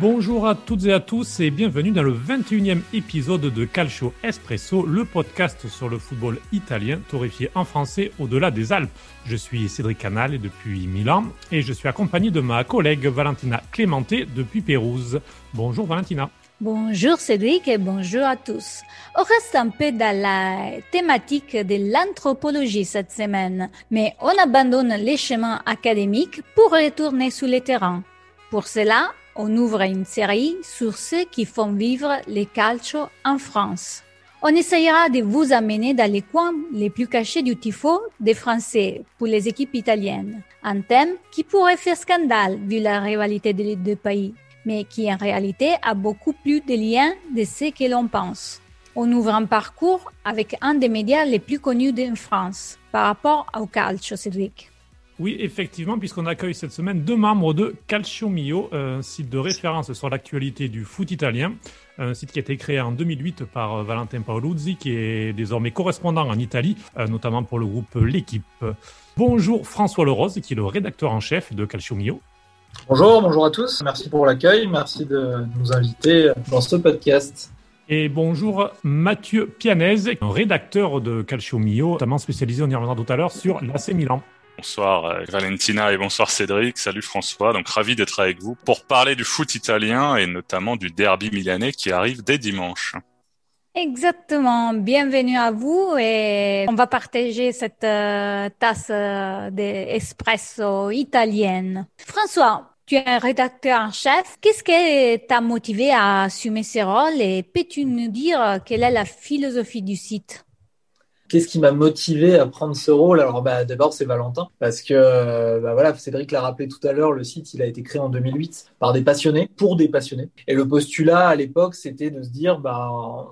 Bonjour à toutes et à tous et bienvenue dans le 21e épisode de Calcio Espresso, le podcast sur le football italien torréfié en français au-delà des Alpes. Je suis Cédric Canal et depuis Milan et je suis accompagné de ma collègue Valentina Clémenté depuis Pérouse. Bonjour Valentina. Bonjour Cédric et bonjour à tous. On reste un peu dans la thématique de l'anthropologie cette semaine, mais on abandonne les chemins académiques pour retourner sur les terrains. Pour cela, on ouvre une série sur ceux qui font vivre les calcio en France. On essayera de vous amener dans les coins les plus cachés du tifo des Français pour les équipes italiennes. Un thème qui pourrait faire scandale vu la rivalité des deux pays mais qui en réalité a beaucoup plus de liens de ce que l'on pense. On ouvre un parcours avec un des médias les plus connus de France par rapport au calcio, Cédric. Oui, effectivement, puisqu'on accueille cette semaine deux membres de Calcio Mio, un site de référence sur l'actualité du foot italien, un site qui a été créé en 2008 par Valentin Paoluzzi, qui est désormais correspondant en Italie, euh, notamment pour le groupe L'équipe. Bonjour François Lerose, qui est le rédacteur en chef de Calcio Mio. Bonjour, bonjour à tous. Merci pour l'accueil. Merci de nous inviter dans ce podcast. Et bonjour Mathieu Pianez, rédacteur de Calcio Mio, notamment spécialisé, on y reviendra tout à l'heure, sur l'AC Milan. Bonsoir euh, Valentina et bonsoir Cédric. Salut François. Donc ravi d'être avec vous pour parler du foot italien et notamment du derby milanais qui arrive dès dimanche. Exactement. Bienvenue à vous et on va partager cette euh, tasse euh, d'espresso italienne. François, tu es un rédacteur en chef. Qu'est-ce qui t'a motivé à assumer ce rôle et peux-tu nous dire quelle est la philosophie du site? Qu'est-ce qui m'a motivé à prendre ce rôle? Alors, bah, d'abord, c'est Valentin, parce que, euh, bah, voilà, Cédric l'a rappelé tout à l'heure, le site, il a été créé en 2008 par des passionnés, pour des passionnés. Et le postulat à l'époque, c'était de se dire, bah,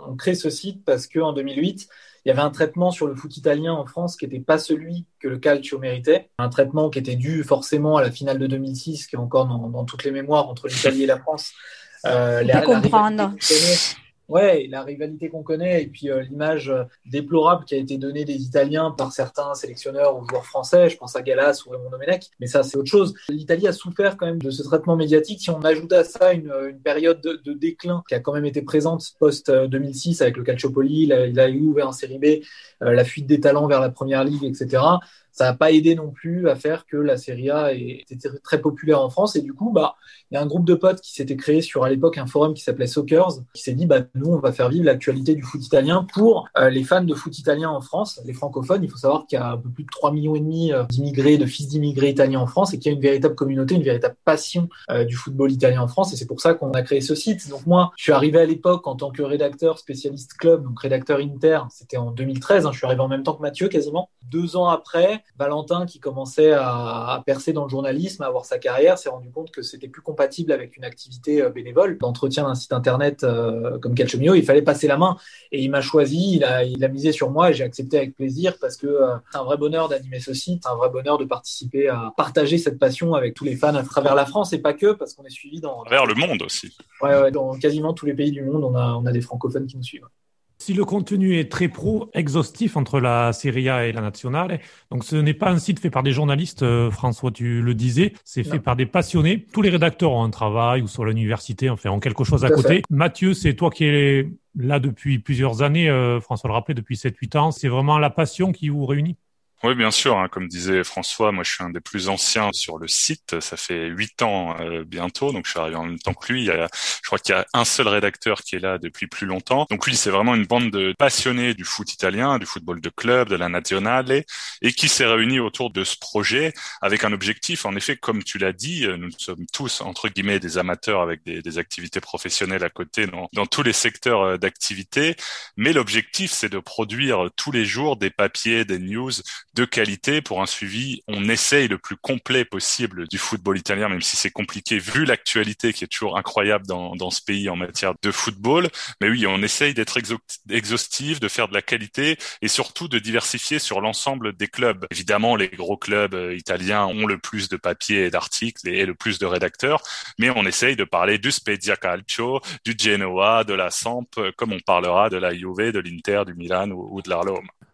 on crée ce site parce que en 2008, il y avait un traitement sur le foot italien en France qui n'était pas celui que le calcio méritait. Un traitement qui était dû forcément à la finale de 2006, qui est encore dans, toutes les mémoires entre l'Italie et la France. Euh, les, comprendre. Ouais, la rivalité qu'on connaît et puis euh, l'image euh, déplorable qui a été donnée des Italiens par certains sélectionneurs ou joueurs français, je pense à Galas ou Raymond Domenech, mais ça c'est autre chose. L'Italie a souffert quand même de ce traitement médiatique. Si on ajoute à ça une, une période de, de, déclin qui a quand même été présente post 2006 avec le Calciopoli, la, la Juve en Série B, euh, la fuite des talents vers la Première Ligue, etc ça n'a pas aidé non plus à faire que la Serie A était très populaire en France. Et du coup, bah, il y a un groupe de potes qui s'était créé sur à l'époque un forum qui s'appelait Soccers, qui s'est dit, bah, nous, on va faire vivre l'actualité du foot italien pour euh, les fans de foot italien en France, les francophones. Il faut savoir qu'il y a un peu plus de 3 millions et demi euh, d'immigrés, de fils d'immigrés italiens en France et qu'il y a une véritable communauté, une véritable passion euh, du football italien en France. Et c'est pour ça qu'on a créé ce site. Donc moi, je suis arrivé à l'époque en tant que rédacteur spécialiste club, donc rédacteur Inter. C'était en 2013. Hein, je suis arrivé en même temps que Mathieu quasiment. Deux ans après, Valentin, qui commençait à, percer dans le journalisme, à avoir sa carrière, s'est rendu compte que c'était plus compatible avec une activité euh, bénévole, d'entretien d'un site internet euh, comme Calciomio. Il fallait passer la main et il m'a choisi, il a, il a misé sur moi et j'ai accepté avec plaisir parce que euh, c'est un vrai bonheur d'animer ce site, c'est un vrai bonheur de participer à partager cette passion avec tous les fans à travers la France et pas que parce qu'on est suivi dans. À travers le monde aussi. Ouais, ouais, dans quasiment tous les pays du monde, on a, on a des francophones qui nous suivent. Si le contenu est très pro, exhaustif entre la Serie A et la Nationale, donc ce n'est pas un site fait par des journalistes, euh, François, tu le disais, c'est fait par des passionnés. Tous les rédacteurs ont un travail ou sur l'université, enfin, ont quelque chose à côté. Mathieu, c'est toi qui es là depuis plusieurs années, euh, François le rappelait, depuis 7-8 ans. C'est vraiment la passion qui vous réunit oui, bien sûr. Hein, comme disait François, moi je suis un des plus anciens sur le site. Ça fait huit ans euh, bientôt, donc je suis arrivé en même temps que lui. Il y a, je crois qu'il y a un seul rédacteur qui est là depuis plus longtemps. Donc lui, c'est vraiment une bande de passionnés du foot italien, du football de club, de la Nazionale, et qui s'est réuni autour de ce projet avec un objectif. En effet, comme tu l'as dit, euh, nous sommes tous entre guillemets des amateurs avec des, des activités professionnelles à côté dans, dans tous les secteurs euh, d'activité. Mais l'objectif, c'est de produire tous les jours des papiers, des news de qualité pour un suivi. On essaye le plus complet possible du football italien, même si c'est compliqué vu l'actualité qui est toujours incroyable dans, dans ce pays en matière de football. Mais oui, on essaye d'être exhaustif, de faire de la qualité et surtout de diversifier sur l'ensemble des clubs. Évidemment, les gros clubs euh, italiens ont le plus de papiers et d'articles et le plus de rédacteurs, mais on essaye de parler du Spezia Calcio, du Genoa, de la Samp, comme on parlera de la Juve, de l'Inter, du Milan ou, ou de la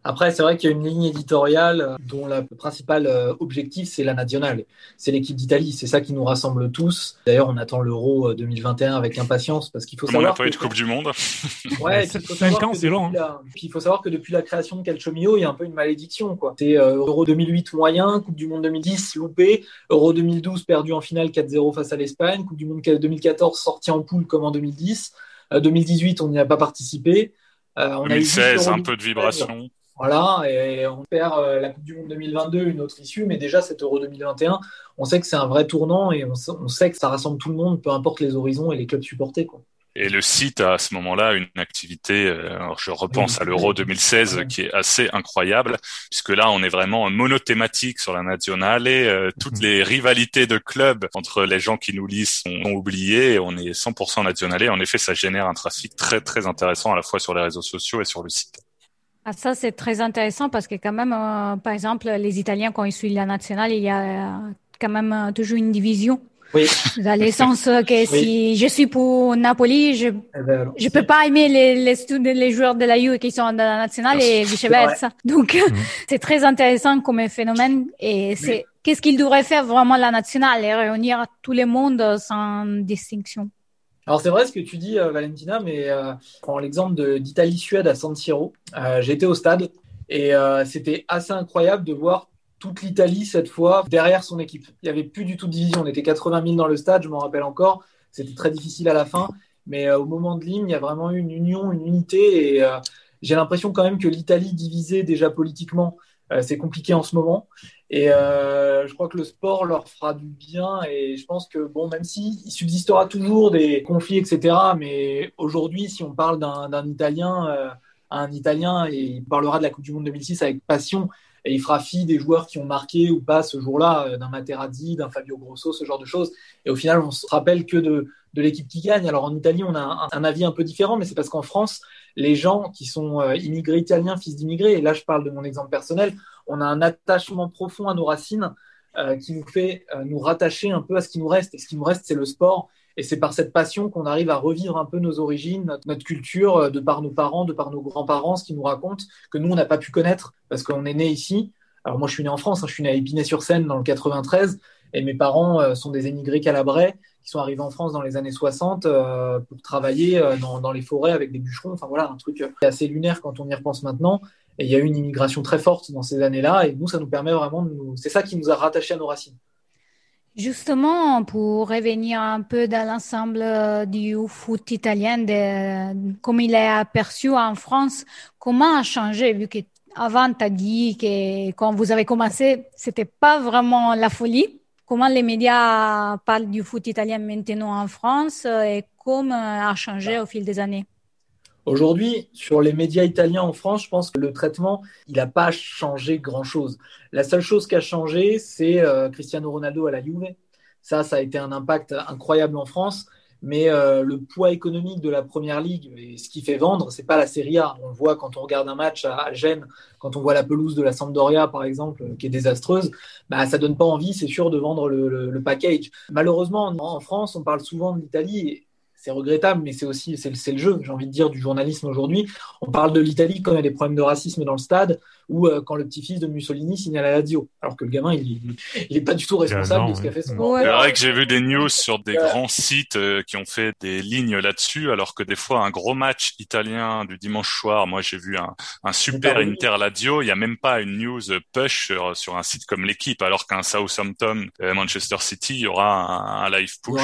Après, c'est vrai qu'il y a une ligne éditoriale euh, dont le principal euh, objectif, c'est la nationale. C'est l'équipe d'Italie. C'est ça qui nous rassemble tous. D'ailleurs, on attend l'Euro 2021 avec impatience parce qu'il faut Comme savoir. On n'a pas eu de Coupe du Monde. Ouais, ans, c'est long. Hein. Puis il faut savoir que depuis la création de Calcio Mio, il y a un peu une malédiction. Quoi. C'est euh, Euro 2008 moyen, Coupe du Monde 2010 loupé, Euro 2012 perdu en finale 4-0 face à l'Espagne, Coupe du Monde 2014 sorti en poule comme en 2010. 2018, on n'y a pas participé. on 2016, a eu un peu de vibration. Voilà, et on perd euh, la Coupe du Monde 2022, une autre issue, mais déjà cet Euro 2021, on sait que c'est un vrai tournant et on sait que ça rassemble tout le monde, peu importe les horizons et les clubs supportés. Quoi. Et le site a à ce moment-là une activité, euh, alors je repense à l'Euro 2016 qui est assez incroyable, puisque là on est vraiment monothématique sur la nationale et euh, toutes mhm. les rivalités de clubs entre les gens qui nous lisent sont, oubliées et on est 100% nationalais. En effet, ça génère un trafic très très intéressant à la fois sur les réseaux sociaux et sur le site. Ah, ça, c'est très intéressant parce que quand même, euh, par exemple, les Italiens, quand ils suivent la nationale, il y a euh, quand même euh, toujours une division. Oui. Dans le sens que si je suis pour Napoli, je eh ben, je peux pas aimer les, les, les joueurs de la Juve qui sont dans la nationale et vice-versa. Donc, mhm. c'est très intéressant comme phénomène et c'est qu'est-ce qu'il devrait faire vraiment la nationale et réunir tout le monde sans distinction? Alors c'est vrai ce que tu dis, euh, Valentina, mais euh, prends l'exemple d'Italie-Suède à San Siro. Euh, J'étais au stade et euh, c'était assez incroyable de voir toute l'Italie cette fois derrière son équipe. Il n'y avait plus du tout de division. On était 80 000 dans le stade, je m'en rappelle encore. C'était très difficile à la fin, mais au moment de l'hymne, il y a vraiment eu une union, une unité et j'ai l'impression quand même que l'Italie divisée déjà politiquement, c'est compliqué en ce moment. Et euh, je crois que le sport leur fera du bien. Et je pense que, bon, même s'il subsistera toujours des conflits, etc., mais aujourd'hui, si on parle d'un Italien, euh, un Italien, et il parlera de la Coupe du Monde 2006 avec passion, et il fera fi des joueurs qui ont marqué ou pas ce jour-là, euh, d'un Materazzi, d'un Fabio Grosso, ce genre de choses. Et au final, on se rappelle que de, de l'équipe qui gagne. Alors en Italie, on a un avis un peu différent, mais c'est parce qu'en France, les gens qui sont euh, immigrés italiens, fils d'immigrés, et là je parle de mon exemple personnel, on a un attachement profond à nos racines euh, qui nous fait euh, nous rattacher un peu à ce qui nous reste. Et ce qui nous reste, c'est le sport. Et c'est par cette passion qu'on arrive à revivre un peu nos origines, notre, culture, de par nos parents, de par nos grands-parents, ce qui nous racontent que nous, on n'a pas pu connaître parce qu'on est né ici. Alors moi, je suis né en France, hein, je suis né à Épinay-sur-Seine dans le 93, et mes parents sont des émigrés calabrais qui sont arrivés en France dans les années 60 pour travailler dans, dans, les forêts avec des bûcherons. Enfin voilà, un truc assez lunaire quand on y repense maintenant. Et il y a eu une immigration très forte dans ces années-là. Et nous, ça nous permet vraiment de nous. C'est ça qui nous a rattachés à nos racines. Justement, pour revenir un peu dans l'ensemble euh, du foot italien, de, comme il est aperçu en France, comment a changé vu que avant tu as dit que quand vous avez commencé, c'était pas vraiment la folie. Comment les médias parlent du foot italien maintenant en France et comment a changé au fil des années Aujourd'hui, sur les médias italiens en France, je pense que le traitement, il n'a pas changé grand-chose. La seule chose qui a changé, c'est euh, Cristiano Ronaldo à la Juve. Ça, ça a été un impact incroyable en France. Mais euh, le poids économique de la première ligue, et ce qui fait vendre, c'est pas la Serie A. On le voit quand on regarde un match à, Gênes, quand on voit la pelouse de la Sampdoria, par exemple, qui est désastreuse, bah, ça donne pas envie, c'est sûr, de vendre le, package. Malheureusement, en France, on parle souvent de l'Italie c'est regrettable, mais c'est aussi c'est le, jeu, j'ai envie de dire, du journalisme aujourd'hui. On parle de l'Italie quand il y a des problèmes de racisme dans le stade ou euh, quand le petit-fils de Mussolini signale à la radio, alors que le gamin, il, il, est pas du tout responsable de ce qu'a fait son C'est vrai que j'ai vu des news sur des grands sites euh, qui ont fait des lignes là-dessus, alors que des fois, un gros match italien du dimanche soir, moi j'ai vu un, un super Inter Ladio, il y a même pas une news push sur, sur un site comme l'équipe, alors qu'un Southampton, euh, Manchester City, il y aura un, live push.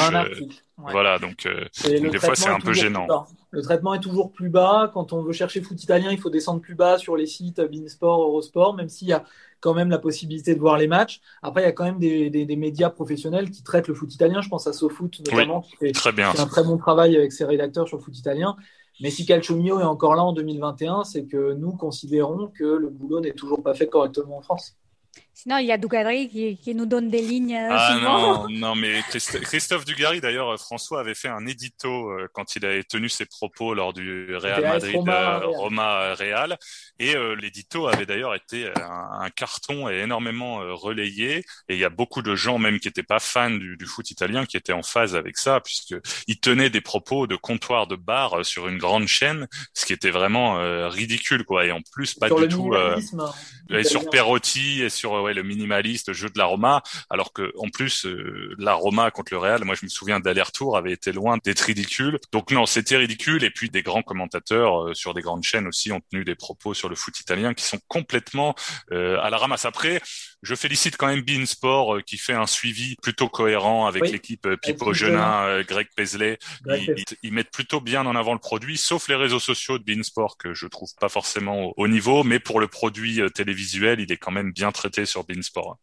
Voilà, donc, euh, des fois c'est un peu gênant. Le traitement est toujours plus bas. Quand on veut chercher foot italien, il faut descendre plus bas sur les sites Beansport, Eurosport, même s'il y a quand même la possibilité de voir les matchs. Après, il y a quand même des, des, des médias professionnels qui traitent le foot italien. Je pense à SoFoot notamment, qui fait, très bien. un très bon travail avec ses rédacteurs sur le foot italien. Mais si Calcio Mio est encore là en 2021, c'est que nous considérons que le boulot n'est toujours pas fait correctement en France. Sinon, il y a Dugarry qui, qui nous donne des lignes. Euh, ah non, non, mais Christophe Dugarry, d'ailleurs, euh, François avait fait un édito euh, quand il avait tenu ses propos lors du Real Madrid Roma, Real. Et l'édito avait d'ailleurs été un, carton et énormément relayé. Et il y a beaucoup de gens même qui n'étaient pas fans du, du, foot italien qui étaient en phase avec ça, puisque il tenait des propos de comptoir de bar sur une grande chaîne, ce qui était vraiment ridicule, quoi. Et en plus, pas du tout. et sur Perotti et sur le minimaliste, jeu de la Roma, alors que en plus euh, la Roma contre le Real, moi je me souviens d'aller-retour avait été loin d'être ridicule. Donc non, c'était ridicule. Et puis des grands commentateurs euh, sur des grandes chaînes aussi ont tenu des propos sur le foot italien qui sont complètement euh, à la ramasse. Après, je félicite quand même Bein Sport qui fait un suivi plutôt cohérent avec l'équipe Pipo Genin, Greg Paisley. Ils, mettent plutôt bien en avant le produit, sauf les réseaux sociaux de Bein Sport que je trouve pas forcément au niveau, mais pour le produit télévisuel, il est quand même bien traité sur Beansport.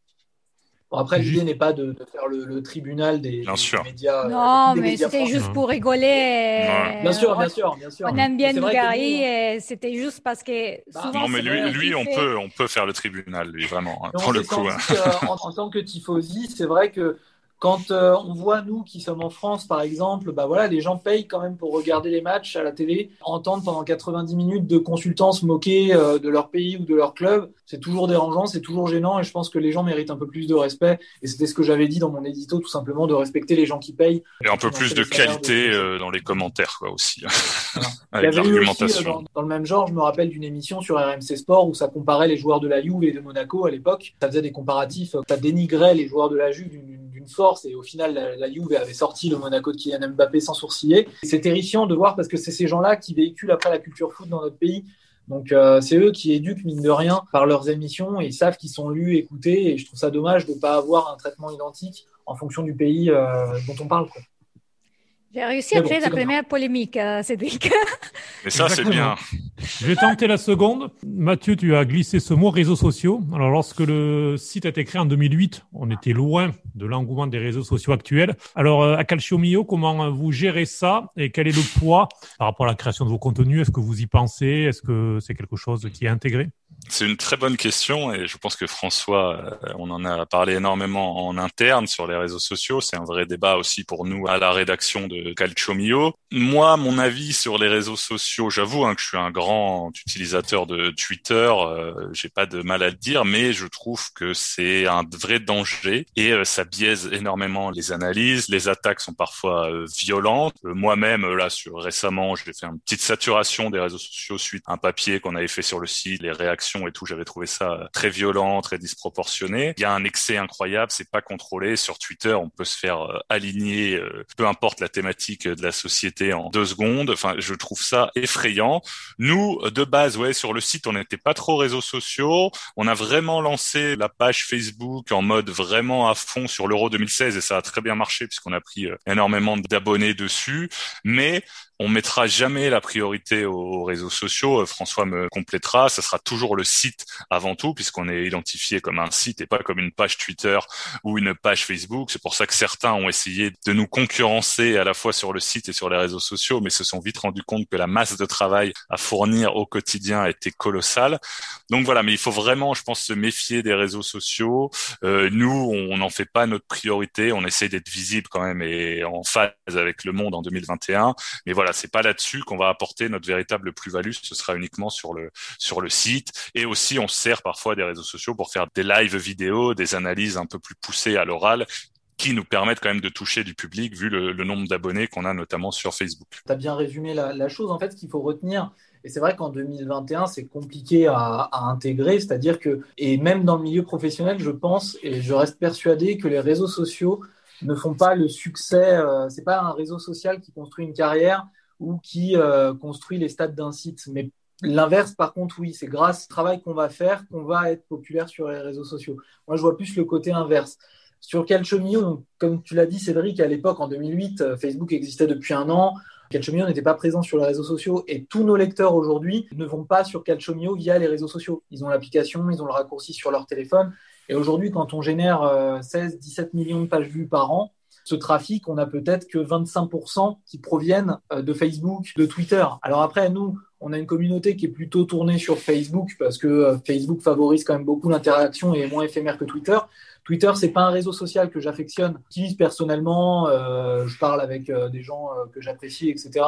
Bon, après, l'idée n'est pas de, faire le, tribunal des, médias. Non, mais c'était juste pour rigoler. Bien sûr, bien sûr, bien sûr. On aime bien Nougari et c'était juste parce que bah, souvent. non, mais lui, lui on peut, on peut faire le tribunal, lui, vraiment, hein, pour le coup. Hein. en, en, tant que tifosi, c'est vrai que quand euh, on voit nous qui sommes en France, par exemple, bah voilà, les gens payent quand même pour regarder les matchs à la télé, entendre pendant 90 minutes de consultants se moquer euh, de leur pays ou de leur club, c'est toujours dérangeant, c'est toujours gênant, et je pense que les gens méritent un peu plus de respect. Et c'était ce que j'avais dit dans mon édito, tout simplement, de respecter les gens qui payent. Et un peu plus de qualité euh, dans les commentaires, quoi, aussi. Avec l'argumentation. Dans, dans, le même genre, je me rappelle d'une émission sur RMC Sport où ça comparait les joueurs de la Juve et de Monaco à l'époque. Ça faisait des comparatifs, ça dénigrait les joueurs de la Juve d'une force et au final la, Juve avait sorti le Monaco de Kylian Mbappé sans sourciller. C'est terrifiant de voir parce que c'est ces gens-là qui véhiculent après la culture foot dans notre pays. Donc euh, c'est eux qui éduquent mine de rien par leurs émissions et savent qu'ils sont lus, écoutés et je trouve ça dommage de ne pas avoir un traitement identique en fonction du pays euh, dont on parle. J'ai réussi à créer la première polémique, euh, Cédric. Et ça, c'est bien. Je vais tenter la seconde. Mathieu, tu as glissé ce mot réseaux sociaux. Alors, lorsque le site a été créé en 2008, on était loin de l'engouement des réseaux sociaux actuels. Alors, euh, à Calcio Mio, comment vous gérez ça et quel est le poids par rapport à la création de vos contenus? Est-ce que vous y pensez? Est-ce que c'est quelque chose qui est intégré? C'est une très bonne question et je pense que François, euh, on en a parlé énormément en interne sur les réseaux sociaux. C'est un vrai débat aussi pour nous à la rédaction de Calcio Mio. Moi, mon avis sur les réseaux sociaux, j'avoue hein, que je suis un grand utilisateur de Twitter. Euh, J'ai pas de mal à le dire, mais je trouve que c'est un vrai danger et euh, ça biaise énormément les analyses. Les attaques sont parfois violentes. Moi-même, là, sur récemment, j'ai fait une petite saturation des réseaux sociaux suite à un papier qu'on avait fait sur le site, les réactions et tout, j'avais trouvé ça très violent, très disproportionné. Il y a un excès incroyable, c'est pas contrôlé. Sur Twitter, on peut se faire euh, aligner, euh, peu importe la thématique de la société, en deux secondes. Enfin, je trouve ça effrayant. Nous, de base, ouais, sur le site, on n'était pas trop réseaux sociaux. On a vraiment lancé la page Facebook en mode vraiment à fond sur l'Euro 2016 et ça a très bien marché puisqu'on a pris euh, énormément d'abonnés dessus. Mais on mettra jamais la priorité aux réseaux sociaux. Euh, François me complétera. Ça sera toujours le site avant tout, puisqu'on est identifié comme un site et pas comme une page Twitter ou une page Facebook. C'est pour ça que certains ont essayé de nous concurrencer à la fois sur le site et sur les réseaux sociaux, mais se sont vite rendus compte que la masse de travail à fournir au quotidien était colossale. Donc voilà, mais il faut vraiment, je pense, se méfier des réseaux sociaux. Euh, nous, on n'en fait pas notre priorité. On essaie d'être visible quand même et en phase avec le monde en 2021. Mais voilà, voilà, c'est pas là-dessus qu'on va apporter notre véritable plus-value. Ce sera uniquement sur le sur le site. Et aussi, on sert parfois des réseaux sociaux pour faire des lives vidéo, des analyses un peu plus poussées à l'oral qui nous permettent quand même de toucher du public vu le, nombre d'abonnés qu'on a notamment sur Facebook. Tu as bien résumé la, chose. En fait, ce qu'il faut retenir, et c'est vrai qu'en 2021, c'est compliqué à, à intégrer, c'est-à-dire que, et même dans le milieu professionnel, je pense, et je reste persuadé que les réseaux sociaux ne font pas le succès. Euh, c'est pas un réseau social qui construit une carrière ou qui euh, construit les stats d'un site. Mais l'inverse, par contre, oui, c'est grâce au travail qu'on va faire qu'on va être populaire sur les réseaux sociaux. Moi, je vois plus le côté inverse. Sur Calchomio, comme tu l'as dit, Cédric, à l'époque, en 2008, euh, Facebook existait depuis un an. Calchomio n'était pas présent sur les réseaux sociaux et tous nos lecteurs aujourd'hui ne vont pas sur Calchomio via les réseaux sociaux. Ils ont l'application, ils ont le raccourci sur leur téléphone et aujourd'hui, quand on génère 16-17 euh, millions de pages vues par an, ce trafic, on a peut-être que 25% qui proviennent euh, de Facebook, de Twitter. Alors après, nous, on a une communauté qui est plutôt tournée sur Facebook parce que euh, Facebook favorise quand même beaucoup l'interaction et est moins éphémère que Twitter. Twitter, c'est pas un réseau social que j'affectionne. J'utilise personnellement, je parle avec des gens que j'apprécie, etc.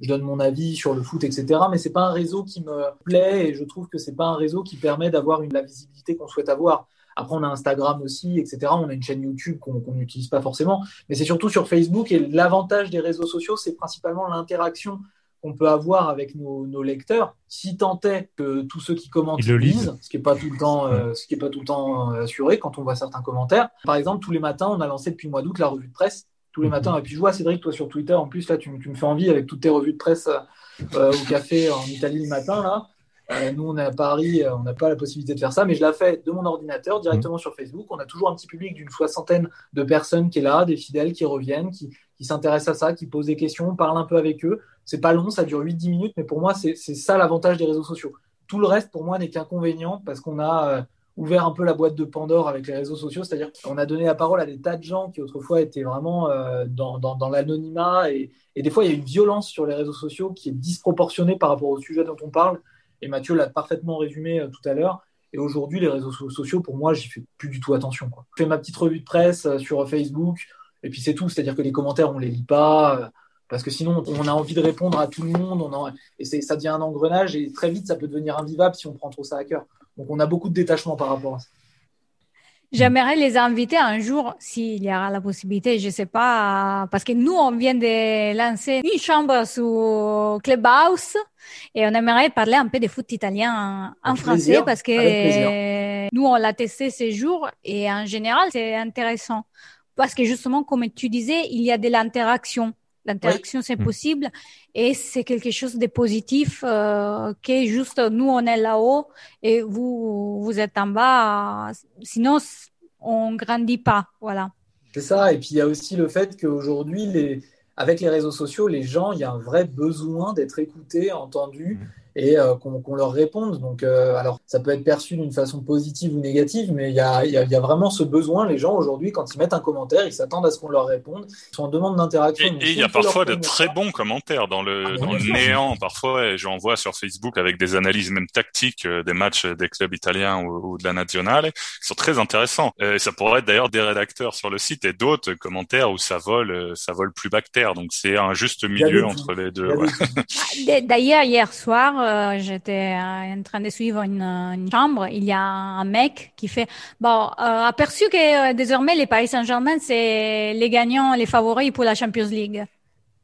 Je donne mon avis sur le foot, etc. Mais c'est pas un réseau qui me plaît et je trouve que c'est pas un réseau qui permet d'avoir une la visibilité qu'on souhaite avoir. Après, on a Instagram aussi, etc. On a une chaîne YouTube qu'on n'utilise pas forcément, mais c'est surtout sur Facebook. Et l'avantage des réseaux sociaux, c'est principalement l'interaction qu'on peut avoir avec nos, lecteurs, si tant est que tous ceux qui commentent le lisent, ce qui n'est pas tout le temps, euh, ce qui est pas tout le temps euh, assuré quand on voit certains commentaires. Par exemple, tous les matins, on a lancé depuis le mois d'août la revue de presse. Tous les mhm. matins, et puis je vois Cédric, toi sur Twitter, en plus là, tu, me fais envie avec toutes tes revues de presse euh, au café en Italie le matin là. Euh, nous, on est à Paris, euh, on n'a pas la possibilité de faire ça, mais je la fais de mon ordinateur directement sur Facebook. On a toujours un petit public d'une soixantaine de personnes qui est là, des fidèles qui reviennent, qui, s'intéressent à ça, qui posent des questions, on parle un peu avec eux. C'est pas long, ça dure 8-10 minutes, mais pour moi, c'est ça l'avantage des réseaux sociaux. Tout le reste, pour moi, n'est qu'inconvénient parce qu'on a euh, ouvert un peu la boîte de Pandore avec les réseaux sociaux, c'est-à-dire qu'on a donné la parole à des tas de gens qui autrefois étaient vraiment dans, l'anonymat et, et, des fois il y a une violence sur les réseaux sociaux qui est disproportionnée par rapport au sujet dont on parle. Et Mathieu l'a parfaitement résumé euh, tout à l'heure. Et aujourd'hui, les réseaux sociaux, pour moi, j'y fais plus du tout attention. Je fais ma petite revue de presse euh, sur Facebook, et puis c'est tout. C'est-à-dire que les commentaires, on les lit pas, euh, parce que sinon, on a envie de répondre à tout le monde, et ça devient un engrenage, et très vite, ça peut devenir invivable si on prend trop ça à cœur. Donc, on a beaucoup de détachement par rapport à ça. J'aimerais les inviter un jour, s'il y aura la possibilité, je sais pas, parce que nous, on vient de lancer une chambre sur Clubhouse et on aimerait parler un peu de foot italien en, français parce que nous, on l'a testé ces jours et en général, c'est intéressant parce que justement, comme tu disais, il y a de l'interaction. L'interaction, c'est mm. possible et c'est quelque chose de positif euh, que juste nous, on est là-haut et vous, vous êtes en bas. Sinon, on grandit pas. Voilà. C'est ça. Et puis, il y a aussi le fait qu'aujourd'hui, les, avec les réseaux sociaux, les gens, il y a un vrai besoin d'être écoutés, entendus. Et euh, qu'on leur réponde. Donc, euh, alors, ça peut être perçu d'une façon positive ou négative, mais il y a, y a, vraiment ce besoin. Les gens aujourd'hui, quand ils mettent un commentaire, ils s'attendent à ce qu'on leur réponde. Ils sont en demande d'interaction. Et il y a parfois de très bons commentaires dans le, ah, dans le néant. Parfois, j'en vois sur Facebook avec des analyses même tactiques euh, des matchs des clubs italiens ou, de la nationale, qui sont très intéressants. Et ça pourrait être d'ailleurs des rédacteurs sur le site et d'autres commentaires où ça vole, ça vole plus bactère. Donc c'est un juste milieu entre les deux. D'ailleurs, hier soir, euh, j'étais euh, en train de suivre une, chambre, il y a un mec qui fait bon euh, aperçu que désormais les Paris Saint-Germain c'est les gagnants, les favoris pour la Champions League.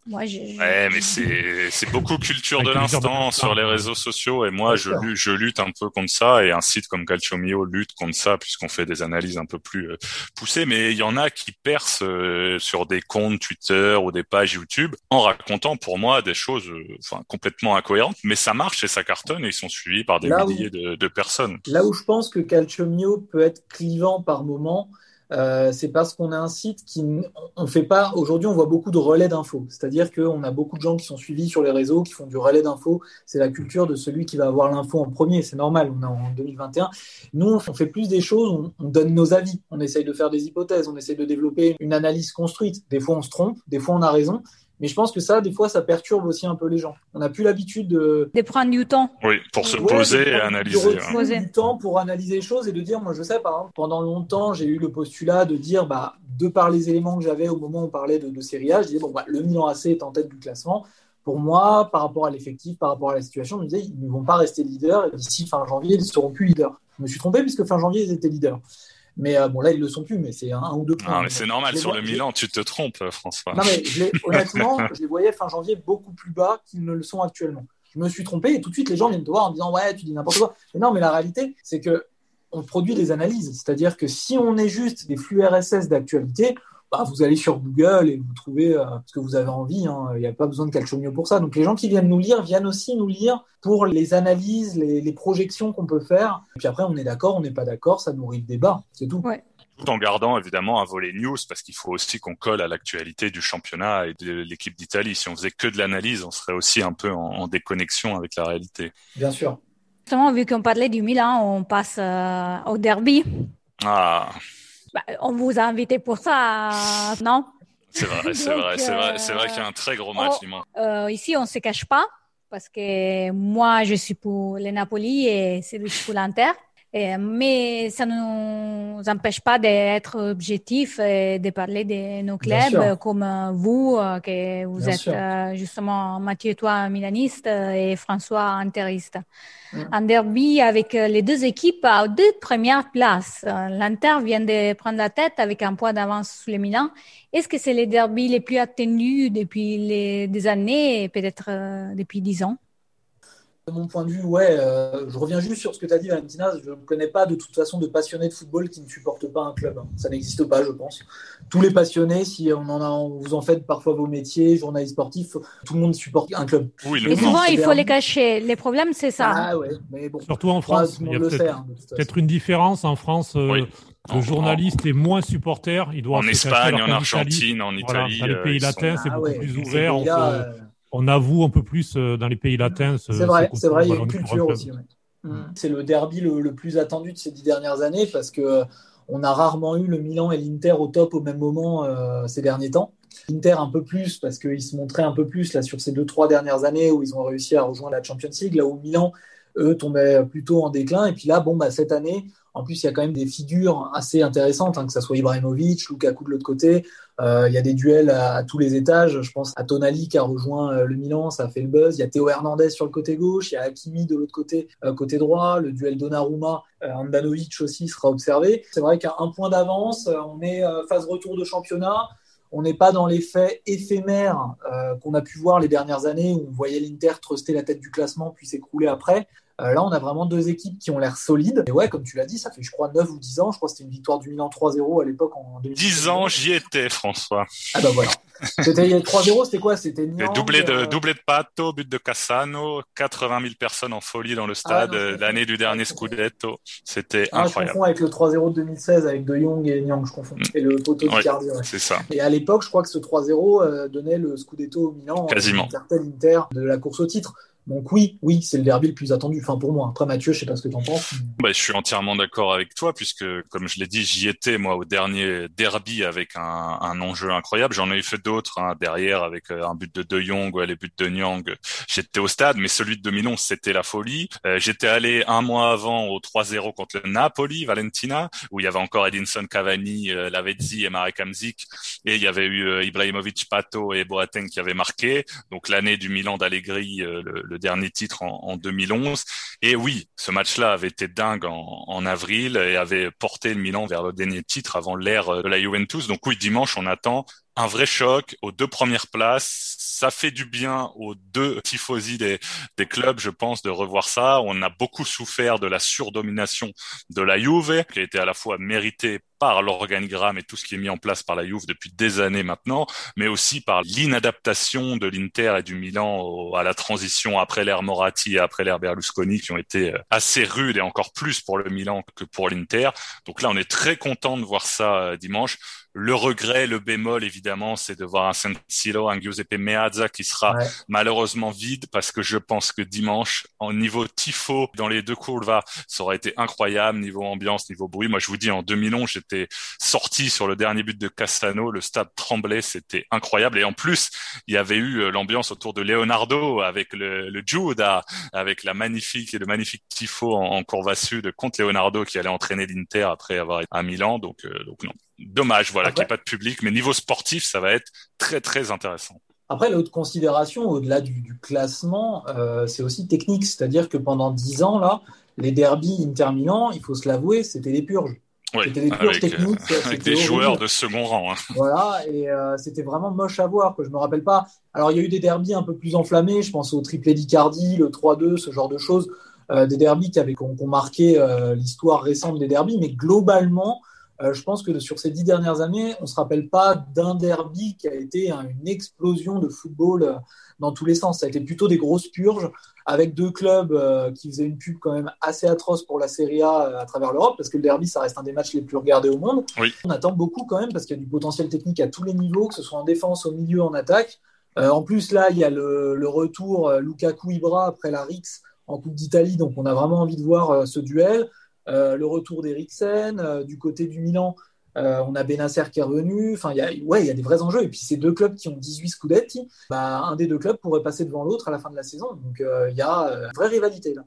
Moi, Ouais, mais c'est c'est beaucoup culture de l'instant sur les réseaux sociaux et moi je lutte, je lutte un peu contre ça et un site comme Calcio Mio lutte contre ça puisqu'on fait des analyses un peu plus euh, poussées. Mais il y en a qui percent euh, sur des comptes Twitter ou des pages YouTube en racontant pour moi des choses euh, enfin complètement incohérentes, mais ça marche et ça cartonne et ils sont suivis par des milliers de, de, personnes. Là où je pense que Calcio Mio peut être clivant par moment euh, c'est parce qu'on a un site qui on fait pas aujourd'hui on voit beaucoup de relais d'infos. C'est-à-dire qu'on a beaucoup de gens qui sont suivis sur les réseaux qui font du relais d'infos. C'est la culture de celui qui va avoir l'info en premier. C'est normal on est en 2021 nous on fait plus des choses on, on, donne nos avis. On essaye de faire des hypothèses on essaye de développer une analyse construite. Des fois on se trompe des fois on a raison mais je pense que ça, des fois, ça perturbe aussi un peu les gens. On n'a plus l'habitude de... De prendre du temps. Oui, pour se poser et analyser. De du temps pour analyser les choses et de dire, moi je sais, par exemple, pendant longtemps, j'ai eu le postulat de dire, bah, de par les éléments que j'avais au moment où on parlait de, de Serie A, je disais, bon, bah, le Milan AC est en tête du classement. Pour moi, par rapport à l'effectif, par rapport à la situation, je me disais, ils ne vont pas rester leaders et d'ici fin janvier, ils ne seront plus leaders. Je me suis trompé puisque fin janvier, ils étaient leaders. Mais euh, bon, là, ils le sont plus, mais c'est un, ou deux points. Non, mais c'est normal, sur le Milan, tu te trompes, François. Non, mais honnêtement, je les voyais fin janvier beaucoup plus bas qu'ils ne le sont actuellement. Je me suis trompé et tout de suite, les gens viennent te voir en disant Ouais, tu dis n'importe quoi. Mais non, mais la réalité, c'est que on produit des analyses. C'est-à-dire que si on est juste des flux RSS d'actualité, bah, vous allez sur Google et vous trouvez euh, ce que vous avez envie. Hein. Il n'y a pas besoin de Calcomio pour ça. Donc les gens qui viennent nous lire viennent aussi nous lire pour les analyses, les, projections qu'on peut faire. Et puis après, on est d'accord, on n'est pas d'accord, ça nourrit le débat. C'est tout. tout en gardant évidemment un volet news parce qu'il faut aussi qu'on colle à l'actualité du championnat et de l'équipe d'Italie. Si on faisait que de l'analyse, on serait aussi un peu en, déconnexion avec la réalité. Bien sûr. Justement, vu qu'on parlait du Milan, on passe euh, au derby. Ah. Bah, on vous a invité pour ça, non? C'est vrai, c'est vrai, c'est vrai, c'est vrai qu'il y a un très gros match oh, euh, ici, on se cache pas. parce que moi, je suis pour les Napoli et c'est pour l'Inter. Mais ça ne nous empêche pas d'être objectifs et de parler de nos clubs comme vous, que vous Bien êtes sûr. justement Mathieu, toi, milaniste et François, interiste. Mm. Un derby avec les deux équipes à deux premières places. L'Inter vient de prendre la tête avec un point d'avance sur le Milan. Est-ce que c'est les derbys les plus attendus depuis les, des années, peut-être depuis dix ans? De mon point de vue, ouais, euh, je reviens juste sur ce que tu as dit, Valentina. Je ne connais pas de toute façon de passionnés de football qui ne supportent pas un club. Hein. Ça n'existe pas, je pense. Tous les passionnés, si on en a, vous en faites parfois vos métiers, journalistes sportifs, tout le monde supporte un club. Oui, Et souvent, il faut les cacher. Les problèmes, c'est ça. Ah ouais, mais bon. Surtout en France. il y a peut-être une différence en France. Euh, le journaliste est moins supporter. Il doit en Espagne, en Argentine, en Italie. dans les pays euh, latins, c'est ah beaucoup plus ouvert on avoue un peu plus euh, dans les pays latins. C'est vrai, c'est vrai, il y a une culture aussi. Mm. C'est le derby le, plus attendu de ces dix dernières années parce que euh, on a rarement eu le Milan et l'Inter au top au même moment euh, ces derniers temps. L'Inter un peu plus parce qu'ils se montraient un peu plus là sur ces deux trois dernières années où ils ont réussi à rejoindre la Champions League, là où Milan eux tombaient plutôt en déclin. Et puis là, bon bah cette année, en plus, il y a quand même des figures assez intéressantes, hein, que ce soit Ibrahimovic, Lukaku de l'autre côté. Euh, il y a des duels à, tous les étages. Je pense à Tonali qui a rejoint euh, le Milan, ça a fait le buzz. Il y a Théo Hernandez sur le côté gauche, il y a Hakimi de l'autre côté, euh, côté droit. Le duel Donnarumma, Andanovic aussi sera observé. C'est vrai qu'à un point d'avance, on est phase retour de championnat. On n'est pas dans l'effet éphémère qu'on a pu voir les dernières années où on voyait l'Inter truster la tête du classement puis s'écrouler après. Euh, là, on a vraiment deux équipes qui ont l'air solides. Et ouais, comme tu l'as dit, ça fait, je crois, 9 ou 10 ans. Je crois que c'était une victoire du Milan 3-0 à l'époque en 10 ans, j'y étais, François. Ah bah voilà. C'était 3-0, c'était quoi? C'était doublé de, euh, doublé de Pato, but de Cassano, 80 000 personnes en folie dans le ah stade l'année du dernier Scudetto. C'était ah, incroyable. Je confonds avec le 3-0 de 2016 avec De Jong et Nyang, je confonds. Mm. Et le poteau de Cardi. C'est ça. Et à l'époque, je crois que ce 3-0 euh, donnait le Scudetto au Milan. Quasiment. Inter de la course au titre. Donc oui, oui, c'est le derby le plus attendu. Enfin pour moi. Après Mathieu, je sais pas ce que tu en penses. Bah, je suis entièrement d'accord avec toi puisque, comme je l'ai dit, j'y étais moi au dernier derby avec un, un enjeu incroyable. J'en ai fait d'autres hein, derrière avec euh, un but de De Jong, ouais, les buts de Nyang. J'étais au stade, mais celui de 2011 c'était la folie. Euh, j'étais allé un mois avant au 3-0 contre le Napoli, Valentina, où il y avait encore Edinson Cavani, euh, Lavezzi et Marek Hamzik, et il y avait eu euh, Ibrahimovic, Pato et Boateng qui avaient marqué. Donc l'année du Milan d'Allegri, le le dernier titre en, 2011. Et oui, ce match-là avait été dingue en, avril et avait porté le Milan vers le dernier titre avant l'ère de la Juventus. Donc oui, dimanche, on attend un vrai choc aux deux premières places. Ça fait du bien aux deux tifosi des, des clubs, je pense, de revoir ça. On a beaucoup souffert de la surdomination de la Juve, qui a été à la fois méritée par l'organigramme et tout ce qui est mis en place par la Juve depuis des années maintenant, mais aussi par l'inadaptation de l'Inter et du Milan à la transition après l'ère Moratti et après l'ère Berlusconi qui ont été euh, assez rudes et encore plus pour le Milan que pour l'Inter. Donc là, on est très content de voir ça euh, dimanche. Le regret, le bémol, évidemment, c'est de voir un San Siro, un Giuseppe Meazza qui sera malheureusement vide parce que je pense que dimanche, en niveau tifo, dans les deux courbes, ça aurait été incroyable, niveau ambiance, niveau bruit. Moi, je vous dis, en 2011, j'étais sorti sur le dernier but de Cassano, le stade tremblait, c'était incroyable. Et en plus, il y avait eu euh, l'ambiance autour de Leonardo avec le, le Juda, avec la magnifique et le magnifique tifo en, en courva sud contre Leonardo qui allait entraîner l'Inter après avoir été à Milan. Donc, euh, donc non, Dommage, voilà, qu'il n'y ait pas de public, mais niveau sportif, ça va être très très intéressant. Après, l'autre considération, au-delà du, classement, euh, c'est aussi technique. C'est-à-dire que pendant dix ans, là, les derbies interminants, il faut se l'avouer, c'était des purges. c'était des purges techniques. avec des joueurs de second rang. Hein. Voilà, et euh, c'était vraiment moche à voir. Quoi. Je me rappelle pas. Alors, il y a eu des derbies un peu plus enflammés. Je pense au triplé d'Icardi, le 3-2, ce genre de choses. Euh, des derbies qui, avaient, qui ont marqué l'histoire récente des derbies. Mais globalement, euh, je pense que sur ces dix dernières années, on ne se rappelle pas d'un derby qui a été une explosion de football euh, dans tous les sens. Ça a été plutôt des grosses purges avec deux clubs euh, qui faisaient une pub quand même assez atroce pour la Serie A à travers l'Europe, parce que le derby, ça reste un des matchs les plus regardés au monde. On attend beaucoup quand même, parce qu'il y a du potentiel technique à tous les niveaux, que ce soit en défense, au milieu, en attaque. en plus, là, il y a le, le retour Lukaku-Ibra après la Rix en Coupe d'Italie, donc on a vraiment envie de voir ce duel. Euh, le retour d'Eriksen. Euh, du côté du Milan, on a Benasser qui est revenu. Enfin, il y a, y a des vrais enjeux. Et puis, ces deux clubs qui ont 18 Scudetti, bah, un des deux clubs pourrait passer devant l'autre à la fin de la saison. Donc, il y a une vraie rivalité là.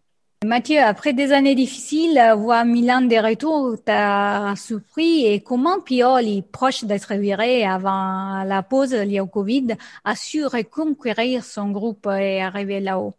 Mathieu, après des années difficiles, voir Milan de retour t'a surpris et comment Pioli, proche d'être viré avant la pause liée au Covid, a su reconquérir son groupe et arriver là-haut?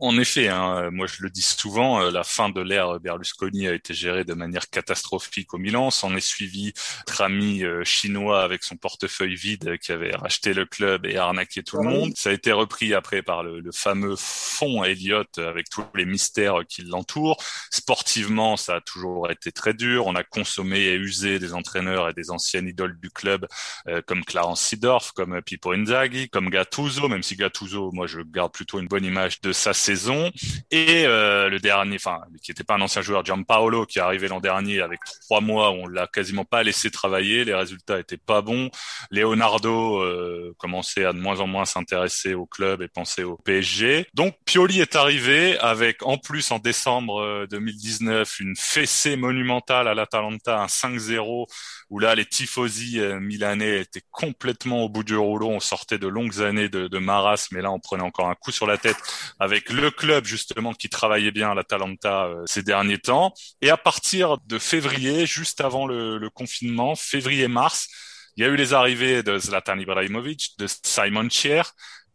En effet, hein, moi je le dis souvent, euh, la fin de l'ère Berlusconi a été gérée de manière catastrophique au Milan. S'en est suivi notre ami euh, chinois avec son portefeuille vide qui avait racheté le club et arnaqué tout le monde. Ça a été repris après par le, fameux fonds Elliott avec tous les mystères qui l'entourent. Sportivement, ça a toujours été très dur. On a consommé et usé des entraîneurs et des anciennes idoles du club euh, comme Clarence Seedorf, comme Pippo Inzaghi, comme Gattuso, même si Gattuso, moi je garde plutôt une bonne image de ça saison. Et euh, le dernier, enfin, qui n'était pas un ancien joueur, Gianpaolo, qui est arrivé l'an dernier avec trois mois, on l'a quasiment pas laissé travailler. Les résultats étaient pas bons. Leonardo euh, commençait à de moins en moins s'intéresser au club et penser au PSG. Donc Pioli est arrivé avec, en plus, en décembre 2019, euh, une fessée monumentale à l'Atalanta, un 5-0 où là les tifosi milanais étaient complètement au bout du rouleau. On sortait de longues années de, de marasme, mais là on prenait encore un coup sur la tête avec le club justement qui travaillait bien à l'Atalanta euh, ces derniers temps. Et à partir de février, juste avant le, confinement, février-mars, il y a eu les arrivées de Zlatan Ibrahimovic, de Simon Chier,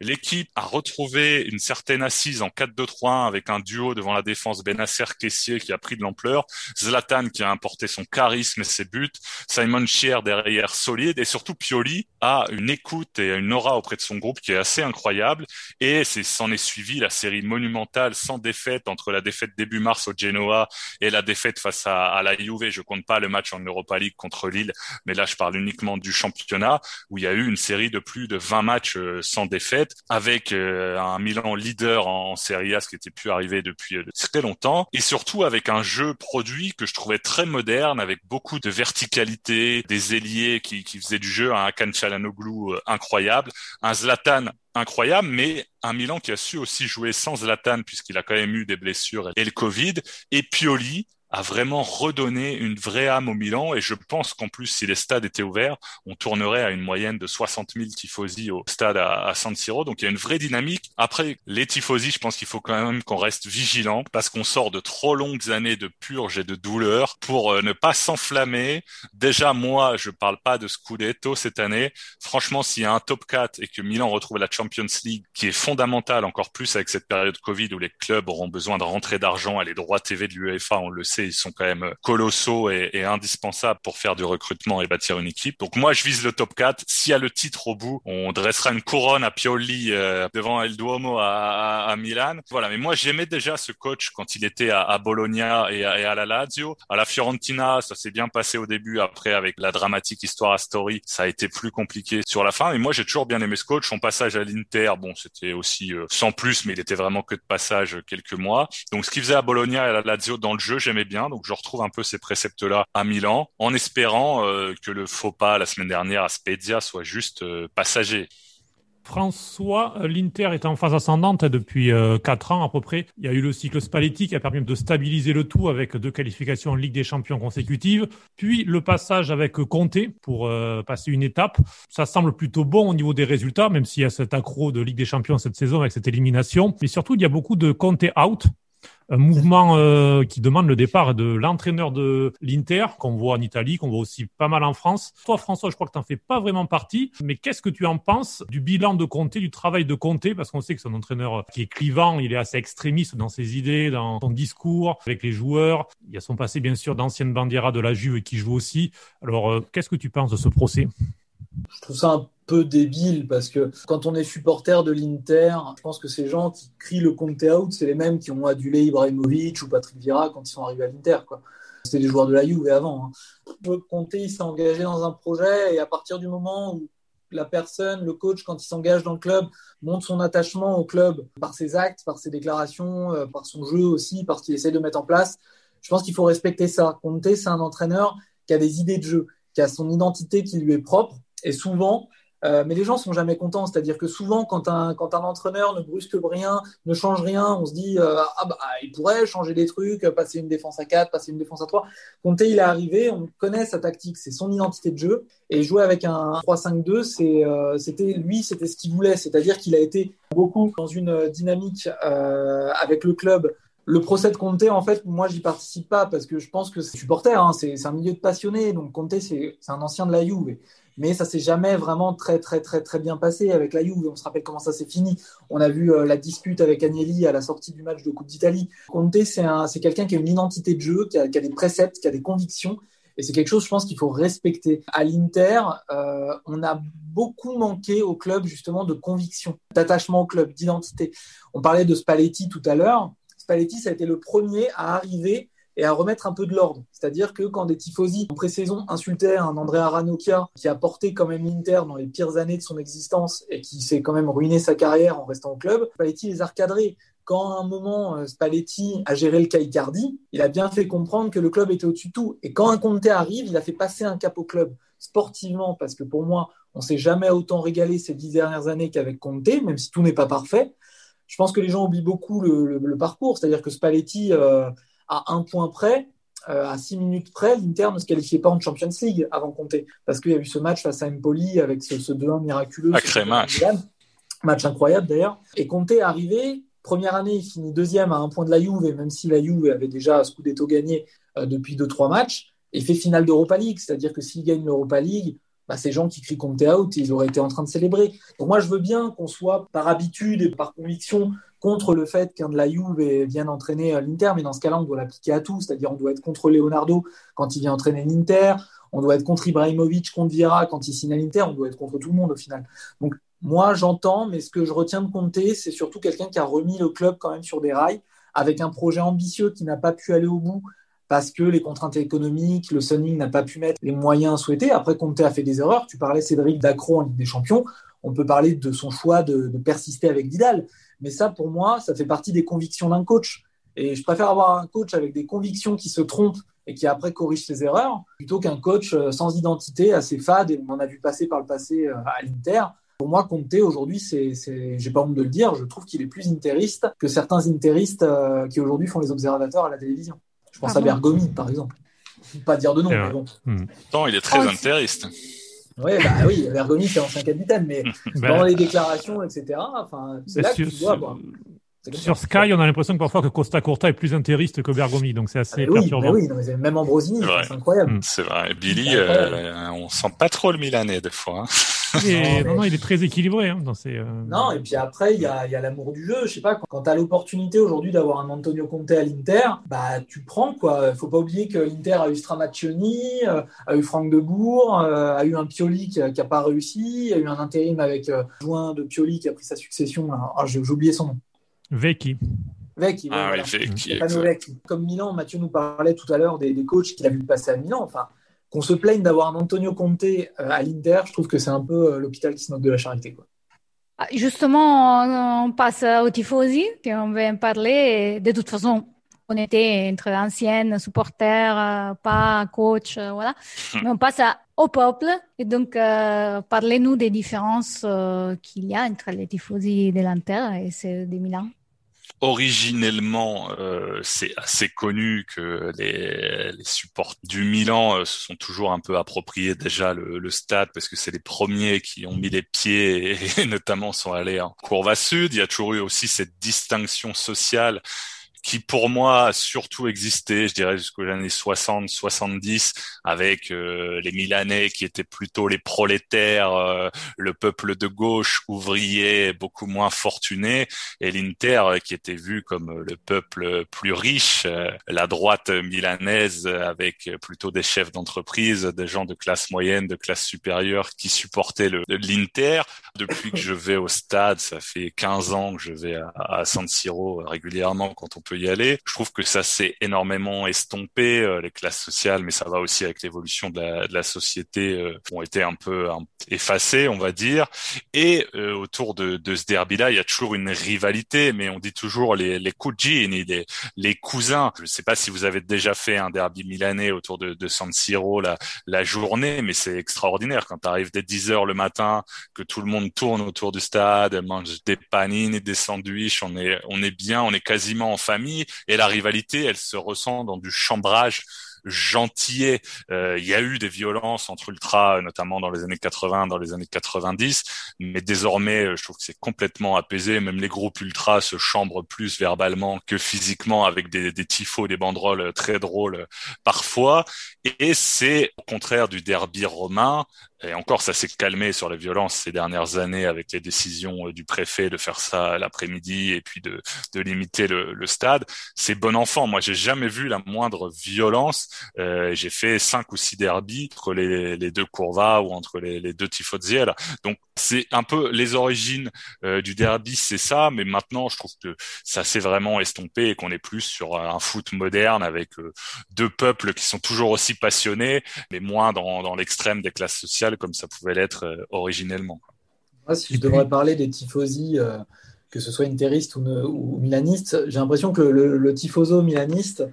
L'équipe a retrouvé une certaine assise en 4-2-3-1 avec un duo devant la défense Benasser-Caissier qui a pris de l'ampleur, Zlatan qui a importé son charisme et ses buts, Simon Schier derrière solide et surtout Pioli a une écoute et une aura auprès de son groupe qui est assez incroyable et c'est s'en est suivi la série monumentale sans défaite entre la défaite début mars au Genoa et la défaite face à, la Juve. Je compte pas le match en Europa League contre Lille, mais là je parle uniquement du championnat où il y a eu une série de plus de 20 matchs euh, sans défaite avec euh, un Milan leader en, Serie A, ce qui était plus arrivé depuis euh, très longtemps, et surtout avec un jeu produit que je trouvais très moderne, avec beaucoup de verticalité, des ailiers qui, faisaient du jeu, un Hakan euh, incroyable, un Zlatan incroyable, mais un Milan qui a su aussi jouer sans Zlatan puisqu'il a quand même eu des blessures et le Covid, et Pioli a vraiment redonné une vraie âme au Milan. Et je pense qu'en plus, si les stades étaient ouverts, on tournerait à une moyenne de 60 000 tifosi au stade à, San Siro. Donc il y a une vraie dynamique. Après, les tifosi, je pense qu'il faut quand même qu'on reste vigilant parce qu'on sort de trop longues années de purge et de douleur pour euh, ne pas s'enflammer. Déjà, moi, je parle pas de Scudetto cette année. Franchement, s'il y a un top 4 et que Milan retrouve la Champions League, qui est fondamentale encore plus avec cette période Covid où les clubs auront besoin de rentrer d'argent et les droits TV de l'UEFA, on le sait, ils sont quand même colossaux et, indispensables pour faire du recrutement et bâtir une équipe. Donc moi, je vise le top 4. S'il y a le titre au bout, on dressera une couronne à Pioli euh, devant El Duomo à, à, Milan. Voilà, mais moi, j'aimais déjà ce coach quand il était à, à Bologna et à, et à, la Lazio. À la Fiorentina, ça s'est bien passé au début. Après, avec la dramatique histoire à Story, ça a été plus compliqué sur la fin. Mais moi, j'ai toujours bien aimé ce coach. Son passage à l'Inter, bon, c'était aussi euh, sans plus, mais il était vraiment que de passage quelques mois. Donc, ce qu'il faisait à Bologna et à la Lazio dans le jeu, j'aimais bien. Donc je retrouve un peu ces préceptes-là à Milan, en espérant euh, que le faux pas la semaine dernière à Spezia soit juste euh, passager. François, euh, l'Inter est en phase ascendante depuis quatre ans à peu près. Il y a eu le cycle Spalletti qui a permis de stabiliser le tout avec deux qualifications en Ligue des Champions consécutives, puis le passage avec Conte pour passer une étape. Ça semble plutôt bon au niveau des résultats, même s'il y a cet accro de Ligue des Champions cette saison avec cette élimination. Mais surtout, il y a beaucoup de Conte out un mouvement euh, qui demande le départ de l'entraîneur de l'Inter, qu'on voit en Italie, qu'on voit aussi pas mal en France. Toi, François, je crois que tu n'en fais pas vraiment partie, mais qu'est-ce que tu en penses du bilan de Conte, du travail de Conte, parce qu'on sait que c'est un entraîneur qui est clivant, il est assez extrémiste dans ses idées, dans son discours, avec les joueurs. Il y a son passé, bien sûr, d'ancienne bandiera de la Juve qui joue aussi. Alors, euh, qu'est-ce que tu penses de ce procès? Je trouve ça peu débile parce que quand on est supporter de l'Inter, je pense que ces gens qui crient le Conte out, c'est les mêmes qui ont adulé Ibrahimovic ou Patrick Vieira quand ils sont arrivés à l'Inter. C'était des joueurs de la Juve avant. Hein. Conte, il s'est engagé dans un projet et à partir du moment où la personne, le coach, quand il s'engage dans le club, montre son attachement au club par ses actes, par ses déclarations, euh, par son jeu aussi, par ce qu'il essaie de mettre en place. Je pense qu'il faut respecter ça. Conte, c'est un entraîneur qui a des idées de jeu, qui a son identité qui lui est propre. Et souvent, Euh, mais les gens sont jamais contents. C'est-à-dire que souvent, quand un, quand un entraîneur ne brusque rien, ne change rien, on se dit euh, ah bah il pourrait changer des trucs, passer une défense à 4, passer une défense à 3. Conte, il est arrivé, on connaît sa tactique, c'est son identité de jeu. Et jouer avec un 3-5-2, c'est, euh, c'était lui, c'était ce qu'il voulait. C'est-à-dire qu'il a été beaucoup dans une dynamique avec le club le procès de Conte, en fait, moi, j'y participe pas parce que je pense que c'est supporter, hein, c'est un milieu de passionnés. Donc, Conte, c'est un ancien de la Juve mais ça s'est jamais vraiment très très très très bien passé avec la Juve. On se rappelle comment ça s'est fini. On a vu euh, la dispute avec Agnelli à la sortie du match de Coupe d'Italie. Conte, c'est quelqu'un qui a une identité de jeu, qui a, des préceptes, qui a des convictions. Et c'est quelque chose, je pense, qu'il faut respecter. À l'Inter, euh, on a beaucoup manqué au club justement de conviction, d'attachement au club, d'identité. On parlait de Spalletti tout à l'heure. Spalletti, ça a été le premier à arriver et à remettre un peu de l'ordre. C'est-à-dire que quand des tifosi en pré-saison insultaient un Andrea Ranocchia qui a porté quand même l'Inter dans les pires années de son existence et qui s'est quand même ruiné sa carrière en restant au club, Spalletti les a recadrés. Quand à un moment euh, Spalletti a géré le Caïcardi, il a bien fait comprendre que le club était au-dessus de tout. Et quand un Conte arrive, il a fait passer un cap au club sportivement, parce que pour moi, on s'est jamais autant régalé ces dix dernières années qu'avec Conte, même si tout n'est pas parfait. Je pense que les gens oublient beaucoup le, parcours, c'est-à-dire que Spalletti, euh, à un point près, euh, à six minutes près, l'Inter ne se qualifiait pas en Champions League avant compter, parce qu'il y a eu ce match face à Empoli avec ce, 2-1 miraculeux. Sacré match. Match incroyable d'ailleurs. Et Conte est arrivé, première année, il finit deuxième à un point de la Juve, et même si la Juve avait déjà Scudetto gagné euh, depuis 2-3 matchs, il fait finale d'Europa League, c'est-à-dire que s'il gagne l'Europa League, bah, ces gens qui crient Conte out, ils auraient été en train de célébrer. Donc moi, je veux bien qu'on soit par habitude et par conviction contre le fait qu'un de la Juve vienne entraîner euh, l'Inter, mais dans ce cas-là, on doit l'appliquer à tout, c'est-à-dire on doit être contre Leonardo quand il vient entraîner l'Inter, on doit être contre Ibrahimovic, contre Vieira quand il signe à l'Inter, on doit être contre tout le monde au final. Donc moi, j'entends, mais ce que je retiens de Conte, c'est surtout quelqu'un qui a remis le club quand même sur des rails, avec un projet ambitieux qui n'a pas pu aller au bout parce que les contraintes économiques, le Sunning n'a pas pu mettre les moyens souhaités. Après, Conte a fait des erreurs. Tu parlais, Cédric, d'Acro en Ligue des Champions. On peut parler de son choix de persister avec Vidal. Mais ça, pour moi, ça fait partie des convictions d'un coach. Et je préfère avoir un coach avec des convictions qui se trompent et qui après corrige ses erreurs, plutôt qu'un coach euh, sans identité, assez fade, et on en a vu passer par le passé euh, à l'Inter. Pour moi, Conte, aujourd'hui, c'est, j'ai pas honte de le dire, je trouve qu'il est plus interiste que certains interistes euh, qui aujourd'hui font les observateurs à la télévision. Je pense ah à Bergomi, par exemple. Pas dire de nom, mais bon. Hmm. Non, il est très oh, interiste. Ouais, bah oui, Bergomi, c'est ancien capitaine, mais bah, dans les déclarations, etc., enfin, c'est là que tu dois voir. Sur Sky, on a l'impression que parfois que Costa Curta est plus interiste que Bergomi, donc c'est assez ah oui, perturbant. oui, même Ambrosini, c'est incroyable. C'est vrai. Billy, euh, on sent pas trop le Milanais des fois. Hein. Non, non, il est très équilibré hein, dans ses. Euh, non, et puis après, il y a, y a l'amour du jeu. Je sais pas, quand, tu as l'opportunité aujourd'hui d'avoir un Antonio Conte à l'Inter, bah tu prends quoi. Faut pas oublier que l'Inter a eu Stramaccioni, euh, a eu Franck Debourg, euh, a eu un Pioli qui, qui a pas réussi, a eu un intérim avec joint de Pioli qui a pris sa succession. Ah, j'ai oublié son nom. Vecchi. Vecchi, ah, oui, Vecchi, Comme Milan, Mathieu nous parlait tout à l'heure des, des coachs qu'il a vu passer à Milan. Enfin, qu'on se plaigne d'avoir un Antonio Conte euh, à l'Inter, je trouve que c'est un peu euh, l'hôpital qui se moque de la charité. Quoi. Ah, justement, on passe au tifosi, on va en parler. De toute façon, on était entre anciennes supporters, euh, pas coach, voilà. Mais on passe au peuple. Et donc, parlez-nous des différences qu'il y a entre les tifosi de l'Inter et ceux de Milan originellement, euh, c'est assez connu que les, les supporters du Milan euh, se sont toujours un peu appropriés déjà le, stade parce que c'est les premiers qui ont mis les pieds et, notamment sont allés en courbe sud. Il y a toujours eu aussi cette distinction sociale qui pour moi a surtout existé, je dirais jusqu'aux années 60, 70, avec euh, les Milanais qui étaient plutôt les prolétaires, euh, le peuple de gauche ouvrier beaucoup moins fortuné, et l'Inter euh, qui était vu comme le peuple plus riche, la droite milanaise avec plutôt des chefs d'entreprise, des gens de classe moyenne, de classe supérieure qui supportaient l'Inter. Depuis que je vais au stade, ça fait 15 ans que je vais à, à San Siro régulièrement quand on peut peut y aller. Je trouve que ça s'est énormément estompé, euh, les classes sociales, mais ça va aussi avec l'évolution de la, de la société, euh, ont été un peu effacées, on va dire. Et euh, autour de, de ce derby-là, il y a toujours une rivalité, mais on dit toujours les, les cugini, les, les cousins. Je ne sais pas si vous avez déjà fait un derby milanais autour de, de San Siro la, la journée, mais c'est extraordinaire quand tu arrives dès 10 heures le matin, que tout le monde tourne autour du stade, mange des panines et des sandwichs, on est, on est bien, on est quasiment en famille, et la rivalité, elle se ressent dans du chambrage gentillet. Euh, il y a eu des violences entre ultras, notamment dans les années 80, dans les années 90, mais désormais, euh, je trouve que c'est complètement apaisé. Même les groupes ultras se chambrent plus verbalement que physiquement, avec des, des tifos, des banderoles très drôles parfois. Et c'est au contraire du derby romain et encore, ça s'est calmé sur les violences ces dernières années avec les décisions euh, du préfet de faire ça l'après-midi et puis de, de limiter le, le stade. C'est bon enfant. Moi, j'ai jamais vu la moindre violence. Euh, j'ai fait cinq ou six derbies entre les, les deux Courvas ou entre les, les deux Tifoziel. Donc, c'est un peu les origines euh, du derby, c'est ça. Mais maintenant, je trouve que ça s'est vraiment estompé et qu'on est plus sur un foot moderne avec euh, deux peuples qui sont toujours aussi passionnés, mais moins dans, dans l'extrême des classes sociales comme ça pouvait l'être euh, originellement. Moi, si je devrais parler des tifosi, euh, que ce soit interiste ou, ou milaniste, j'ai l'impression que le, tifoso milaniste,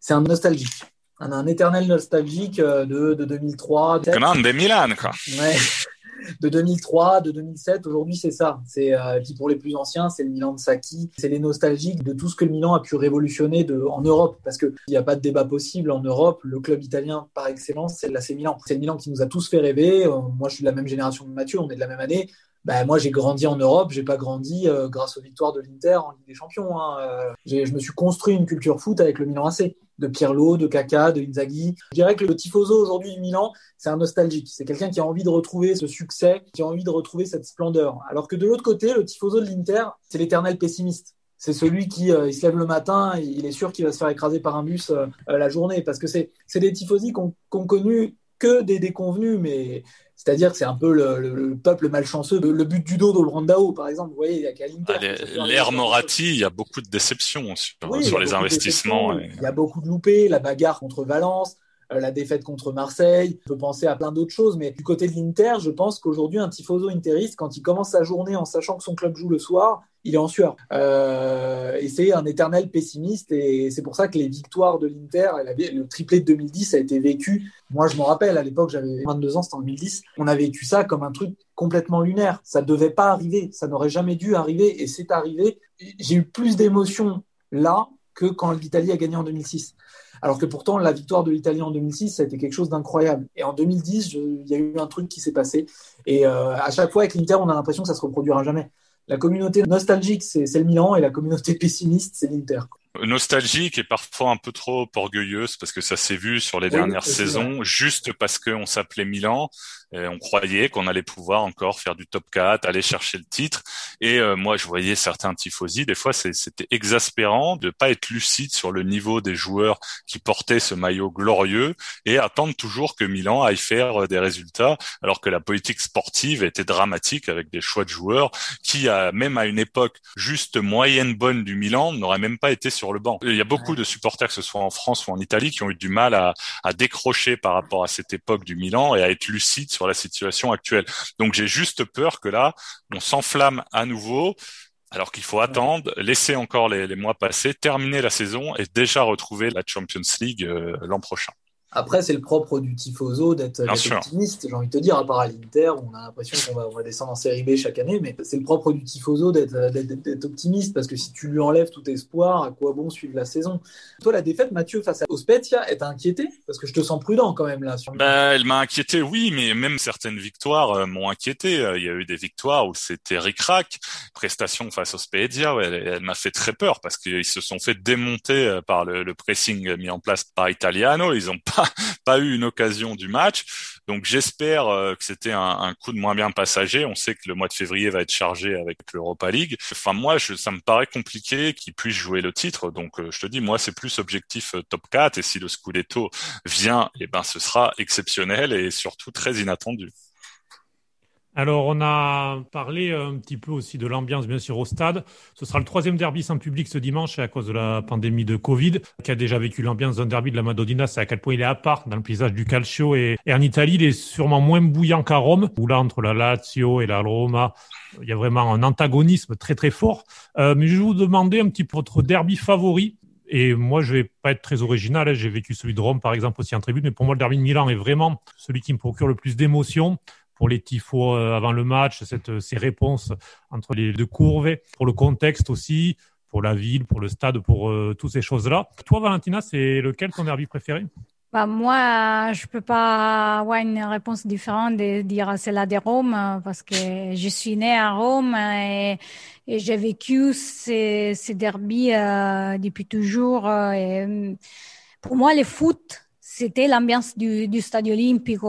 c'est un nostalgique. Un, un éternel nostalgique euh, de, de 2003. Grande Milan, quoi. Ouais de 2003, de 2007. Aujourd'hui, c'est ça. C'est euh, pour les plus anciens, c'est le Milan de Saki. C'est les nostalgiques de tout ce que le Milan a pu révolutionner en Europe, parce qu'il n'y a pas de débat possible en Europe. Le club italien par excellence, c'est l'AC Milan. C'est le Milan qui nous a tous fait rêver. Euh, moi, je suis de la même génération de Mathieu. On est de la même année. Ben, moi, j'ai grandi en Europe, j'ai pas grandi euh, grâce aux victoires de l'Inter en Ligue des Champions. Hein. Euh, je me suis construit une culture foot avec le Milan AC, de Pirlo, de Kaka, de Inzaghi. Je dirais que le tifoso aujourd'hui du Milan, c'est un nostalgique. C'est quelqu'un qui a envie de retrouver ce succès, qui a envie de retrouver cette splendeur. Alors que de l'autre côté, le tifoso de l'Inter, c'est l'éternel pessimiste. C'est celui qui euh, se lève le matin, il est sûr qu'il va se faire écraser par un bus la journée, parce que c'est des tifosi qui ont, connu que des déconvenus, mais c'est-à-dire que c'est un peu le, peuple malchanceux. Le, but du dos Brandao, par exemple, vous voyez, il y a qu'à. Ah, L'ère Moratti, il y a beaucoup de déceptions sur, les investissements. Il y a beaucoup de loupés, la bagarre contre Valence, la défaite contre Marseille. On peut penser à plein d'autres choses, mais du côté de l'Inter, je pense qu'aujourd'hui, un tifoso interiste, quand il commence sa journée en sachant que son club joue le soir, il est en sueur. Euh, et c'est un éternel pessimiste, et c'est pour ça que les victoires de l'Inter, le triplé de 2010 a été vécu. Moi, je me rappelle, à l'époque, j'avais 22 ans, c'était en 2010, on a vécu ça comme un truc complètement lunaire. Ça ne devait pas arriver, ça n'aurait jamais dû arriver, et c'est arrivé. J'ai eu plus d'émotions là que quand l'Italie a gagné en 2006. Alors que pourtant, la victoire de l'Italie en 2006, ça a été quelque chose d'incroyable. Et en 2010, il y a eu un truc qui s'est passé. Et euh, à chaque fois avec l'Inter, on a l'impression que ça se reproduira jamais. La communauté nostalgique, c'est le Milan, et la communauté pessimiste, c'est l'Inter nostalgique et parfois un peu trop orgueilleuse parce que ça s'est vu sur les dernières saisons, juste parce qu'on s'appelait Milan, et on croyait qu'on allait pouvoir encore faire du top 4, aller chercher le titre. Et euh, moi, je voyais certains tifosi, des fois, c'était exaspérant de pas être lucide sur le niveau des joueurs qui portaient ce maillot glorieux et attendre toujours que Milan aille faire euh, des résultats, alors que la politique sportive était dramatique avec des choix de joueurs qui, même à une époque juste moyenne bonne du Milan, n'auraient même pas été sur le banc. Il y a beaucoup de supporters, que ce soit en France ou en Italie, qui ont eu du mal à, à décrocher par rapport à cette époque du Milan et à être lucides sur la situation actuelle. Donc j'ai juste peur que là, on s'enflamme à nouveau alors qu'il faut attendre, laisser encore les, mois passer, terminer la saison et déjà retrouver la Champions League euh, l'an prochain. Après, c'est le propre du tifoso d'être optimiste. J'ai envie de te dire, à part à l'Inter, on a l'impression qu'on va, on va, descendre en série B chaque année, mais c'est le propre du tifoso d'être optimiste parce que si tu lui enlèves tout espoir, à quoi bon suivre la saison? Toi, la défaite, Mathieu, face à Ospezia, est inquiété Parce que je te sens prudent quand même là. Sur... Bah, elle m'a inquiété, oui, mais même certaines victoires euh, m'ont inquiété. Euh, il y a eu des victoires où c'était ric-rac. Prestation face au Spezia, ouais, elle, m'a fait très peur parce qu'ils se sont fait démonter euh, par le, le pressing mis en place par Italiano. Ils ont pas pas, eu une occasion du match. Donc j'espère euh, que c'était un, coup de moins bien passager. On sait que le mois de février va être chargé avec l'Europa League. Enfin moi, ça me paraît compliqué qu'ils puissent jouer le titre. Donc euh, je te dis, moi c'est plus objectif euh, top 4 et si le Scudetto vient, eh ben ce sera exceptionnel et surtout très inattendu. Alors, on a parlé un petit peu aussi de l'ambiance, bien sûr, au stade. Ce sera le troisième derby sans public ce dimanche à cause de la pandémie de Covid. Qui a déjà vécu l'ambiance d'un derby de la Madonnina, c'est à quel point il est à part dans le paysage du calcio. Et, en Italie, il est sûrement moins bouillant qu'à Rome, où là, entre la Lazio et la Roma, il y a vraiment un antagonisme très, très fort. Euh, mais je vais vous demander un petit peu votre derby favori. Et moi, je vais pas être très original. Hein. J'ai vécu celui de Rome, par exemple, aussi en tribune. Mais pour moi, le derby de Milan est vraiment celui qui me procure le plus d'émotions pour les tifos euh, avant le match, cette, ces réponses entre les deux courbes, pour le contexte aussi, pour la ville, pour le stade, pour euh, toutes ces choses-là. Toi, Valentina, c'est lequel ton derby préféré? Bah, moi, je peux pas avoir une réponse différente de dire c'est la de Rome parce que je suis née à Rome et, j'ai vécu ces, ces derbies euh, depuis toujours. Et pour moi, le foot, c'était l'ambiance du, stade olympique,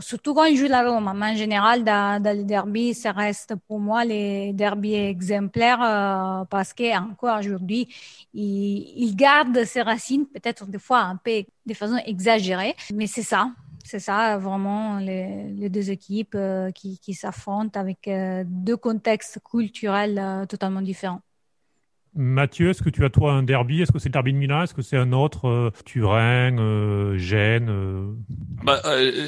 surtout quand il joue la Rome. Mais en général, dans, dans les derbies, ça reste pour moi les derbies exemplaires euh, parce qu'encore aujourd'hui, il, il garde ses racines, peut-être des fois un peu de façon exagérée, mais c'est ça. C'est ça, vraiment, les, deux équipes euh, qui, qui s'affrontent avec euh, deux contextes culturels totalement différents. Mathieu, est-ce que tu as toi un derby? Est-ce que c'est le derby de Milan? Est-ce que c'est un autre euh, Turin, euh, Gênes euh? bah,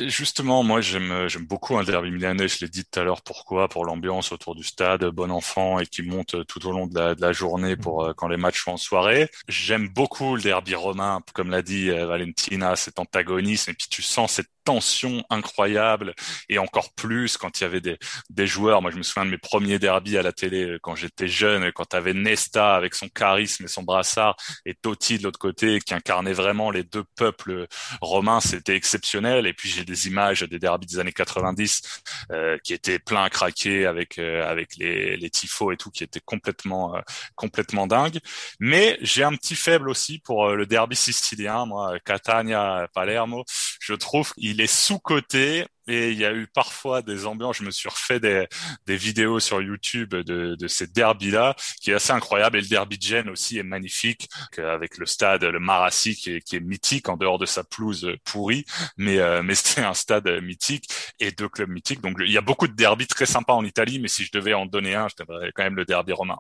Justement, moi j'aime j'aime beaucoup un derby milanais. Je l'ai dit tout à l'heure. Pourquoi? Pour l'ambiance autour du stade, bon enfant et qui monte tout au long de la, de la journée pour quand les matchs sont en soirée. J'aime beaucoup le derby romain, comme l'a dit Valentina, cet antagonisme et puis tu sens cette tension incroyable et encore plus quand il y avait des, des joueurs. Moi, je me souviens de mes premiers derbies à la télé euh, quand j'étais jeune, quand tu avais Nesta avec son charisme et son brassard et Totti de l'autre côté qui incarnait vraiment les deux peuples romains. C'était exceptionnel. Et puis, j'ai des images des derbies des années 90 euh, qui étaient pleins à craquer avec euh, avec les, les tifos et tout qui étaient complètement euh, complètement dingues. Mais j'ai un petit faible aussi pour le derby sicilien, moi, Catania, Palermo. Je trouve qu'il il est sous-coté et il y a eu parfois des ambiances. Je me suis refait des, des vidéos sur YouTube de, de ces derbys-là, qui est assez incroyable. Et le derby de Gênes aussi est magnifique, avec le stade, le Marassi, qui est, qui est mythique en dehors de sa pelouse pourrie, mais euh, mais c'est un stade mythique et deux clubs mythiques. Donc il y a beaucoup de derbys très sympas en Italie, mais si je devais en donner un, je donnerais quand même le derby romain.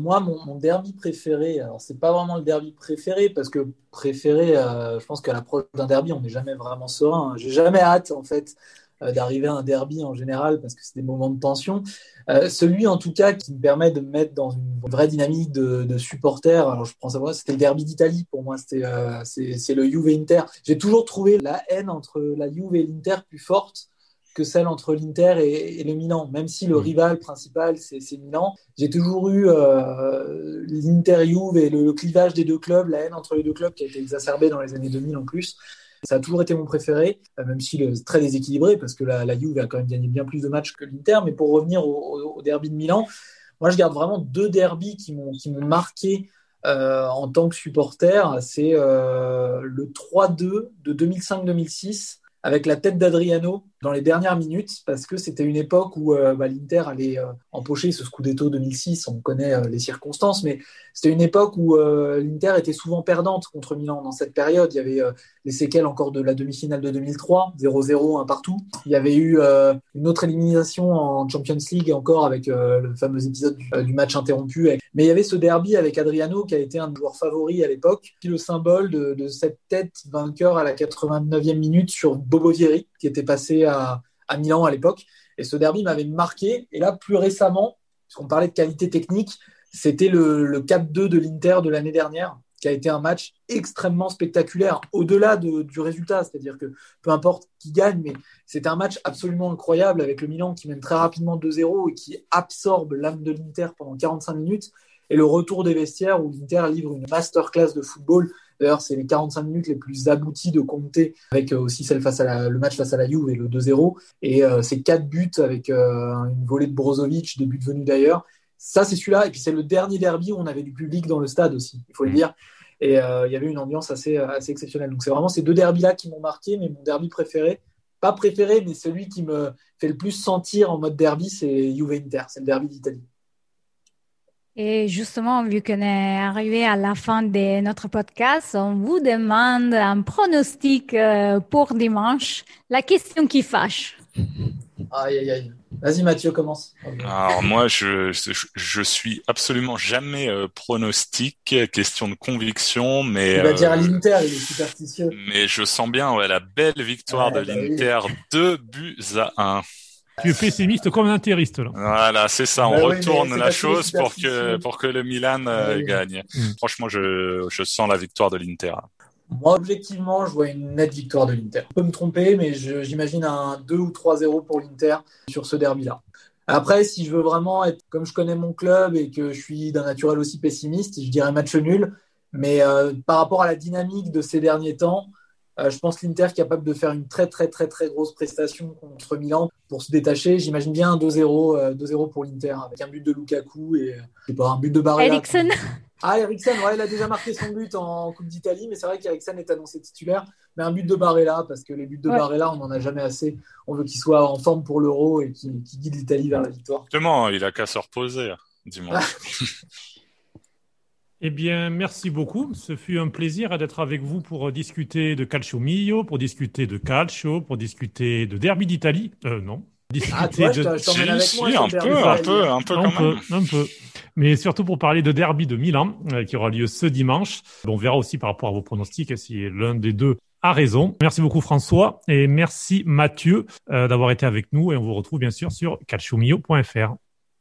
Moi, mon, derby préféré, alors c'est pas vraiment le derby préféré parce que préféré, euh, je pense qu'à l'approche d'un derby, on n'est jamais vraiment serein. J'ai jamais hâte en fait euh, d'arriver à un derby en général parce que c'est des moments de tension. Euh, celui en tout cas qui me permet de me mettre dans une vraie dynamique de, supporters. Alors je prends ça, c'était le derby d'Italie pour moi. C'était c'est le Juve Inter. J'ai toujours trouvé la haine entre la Juve et l'Inter plus forte que celle entre l'Inter et, le Milan. Même si le mm. rival principal, c'est Milan, j'ai toujours eu euh, l'Inter-Juve et le, clivage des deux clubs, la haine entre les deux clubs qui a été exacerbée dans les années 2000 en plus. Ça a toujours été mon préféré, euh, même si est très déséquilibré, parce que la, la, Juve a quand même gagné bien plus de matchs que l'Inter. Mais pour revenir au, derby de Milan, moi je garde vraiment deux derbys qui m'ont marqué euh, en tant que supporter. C'est le 3-2 de 2005-2006 avec la tête d'Adriano dans les dernières minutes parce que c'était une époque où euh, bah, l'Inter allait euh, empocher ce Scudetto 2006, on connaît euh, les circonstances, mais c'était une époque où l'Inter était souvent perdante contre Milan dans cette période. Il y avait les séquelles encore de la demi-finale de 2003, 0-0 un partout. Il y avait eu une autre élimination en Champions League encore avec le fameux épisode du, match interrompu. Mais il y avait ce derby avec Adriano qui a été un joueur favori à l'époque, qui le symbole de, de, cette tête vainqueur à la 89e minute sur Bobo Vieri qui était passé à, Milan à l'époque. Et ce derby m'avait marqué. Et là, plus récemment, puisqu'on parlait de qualité technique, c'était le, le 4-2 de l'Inter de l'année dernière, qui a été un match extrêmement spectaculaire, au-delà du résultat. C'est-à-dire que peu importe qui gagne, mais c'était un match absolument incroyable avec le Milan qui mène très rapidement 2-0 et qui absorbe l'âme de l'Inter pendant 45 minutes. Et le retour des vestiaires où l'Inter livre une masterclass de football D'ailleurs, c'est les 45 minutes les plus abouties de Conte, avec euh, aussi celle face à le match face à la Juve et le 2-0. Et euh, c'est quatre buts avec euh, une volée de Brozovic, des buts venus d'ailleurs. Ça, c'est celui-là. Et puis, c'est le dernier derby où on avait du public dans le stade aussi, il faut le mmh. dire. Et il y avait une ambiance assez, assez exceptionnelle. Donc, c'est vraiment ces deux derbys-là qui m'ont marqué, mais mon derby préféré, pas préféré, mais celui qui me fait le plus sentir en mode derby, c'est Juve Inter, c'est le derby d'Italie. Et justement, vu qu'on est arrivé à la fin de notre podcast, on vous demande un pronostic euh, pour dimanche. La question qui fâche. Aïe, aïe, aïe. Vas-y, Mathieu, commence. Alors, moi, je, je, suis absolument jamais euh, pronostic, question de conviction, mais. Il va dire à euh, l'Inter, il est superstitieux. Mais je sens bien ouais, la belle victoire de bah l'Inter, deux buts à un. Tu es pessimiste comme un là. Voilà, c'est ça. On bah retourne la chose pour que pour que le Milan euh, gagne. Mm. Franchement, je, je sens la victoire de l'Inter. Moi, objectivement, je vois une nette victoire de l'Inter. Je peux me tromper, mais j'imagine un 2 ou 3-0 pour l'Inter sur ce derby-là. Après, si je veux vraiment être comme je connais mon club et que je suis d'un naturel aussi pessimiste, je dirais match nul. Mais euh, par rapport à la dynamique de ces derniers temps, euh, je pense l'Inter est capable de faire une très très très très grosse prestation contre Milan pour se détacher. J'imagine bien un 2-0 2-0 euh, pour l'Inter avec un but de Lukaku et pas, un but de Barella. Eriksen. Ah, Eriksen, ouais, il a déjà marqué son but en Coupe d'Italie, mais c'est vrai qu'Eriksen est annoncé titulaire. Mais un but de Barella, parce que les buts de Barella, on n'en a jamais assez. On veut qu'il soit en forme pour l'Euro et qu'il guide l'Italie vers la victoire. Exactement, il a qu'à se reposer dimanche. Eh bien, merci beaucoup. Ce fut un plaisir d'être avec vous pour discuter de Calcio Mio, pour discuter de Calcio, pour discuter de Derby d'Italie. Euh, non. Discuter ah, toi, de... je avec moi. un, peu, un peu, un peu, un peu, un peu. Mais surtout pour parler de Derby de Milan, euh, qui aura lieu ce dimanche. on verra aussi par rapport à vos pronostics si l'un des deux a raison. Merci beaucoup François et merci Mathieu euh, d'avoir été avec nous et on vous retrouve bien sûr sur calciomio.fr.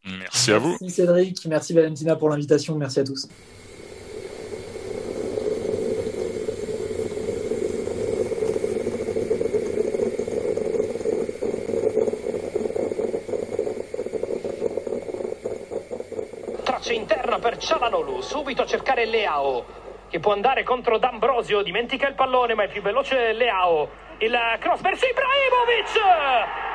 Merci à vous. Merci Cédric, merci Valentina pour l'invitation, merci à tous. Interna per Cialanolu, subito a cercare Leao, che può andare contro D'Ambrosio, dimentica il pallone ma è più veloce Leao. Il cross verso Ibrahimovic!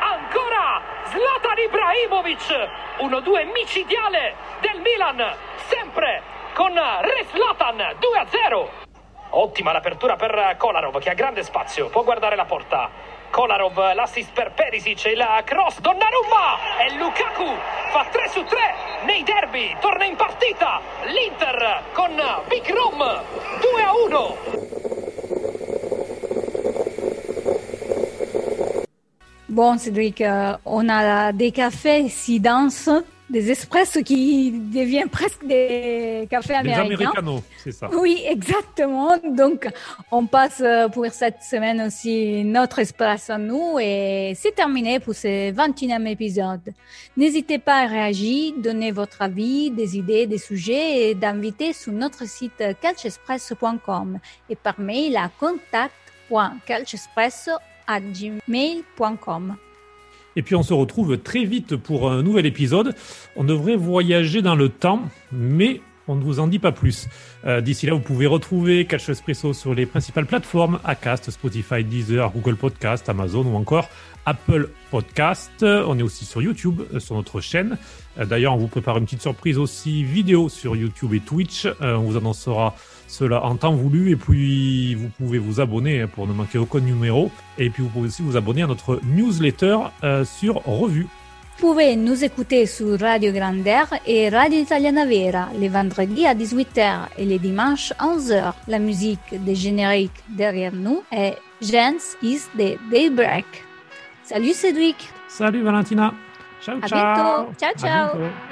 Ancora Zlatan Ibrahimovic! 1-2 micidiale del Milan, sempre con Re Zlatan 2-0. Ottima l'apertura per Kolarov che ha grande spazio, può guardare la porta. Kolarov, l'assist per Perisic, il cross, Donnarumma e Lukaku fa 3 su 3 nei derby, torna in partita l'Inter con Big Rom 2 a 1. Bon, Cédric, euh, on a des cafés si denses des espressos qui deviennent presque des cafés américains. Des americanos, c'est ça. Oui, exactement. Donc, on passe euh, pour cette semaine aussi notre espresso à nous et c'est terminé pour ce 21e épisode. N'hésitez pas à réagir, donner votre avis, des idées, des sujets et d'inviter sur notre site calcespresso.com et par mail à contact.calcespresso@gmail.com. Et puis on se retrouve très vite pour un nouvel épisode. On devrait voyager dans le temps, mais on ne vous en dit pas plus. Euh, d'ici là, vous pouvez retrouver Catch Espresso sur les principales plateformes Acast, Spotify, Deezer, Google Podcast, Amazon ou encore Apple Podcast. On est aussi sur YouTube, euh, sur notre chaîne. Euh, d'ailleurs, on vous prépare une petite surprise aussi vidéo sur YouTube et Twitch. on vous annoncera cela en temps voulu. Et puis, vous pouvez vous abonner hein, pour ne manquer aucun numéro. Et puis, vous pouvez aussi vous abonner à notre newsletter euh, sur Revue. Vous pouvez nous écouter sur Radio Grandeur et Radio Italiana Vera les vendredis à 18h et les dimanches à 11h. La musique des génériques derrière nous est Gens is the Daybreak. Salut Cédric. Salut Valentina. Ciao, ciao. À bientôt. Ciao, ciao.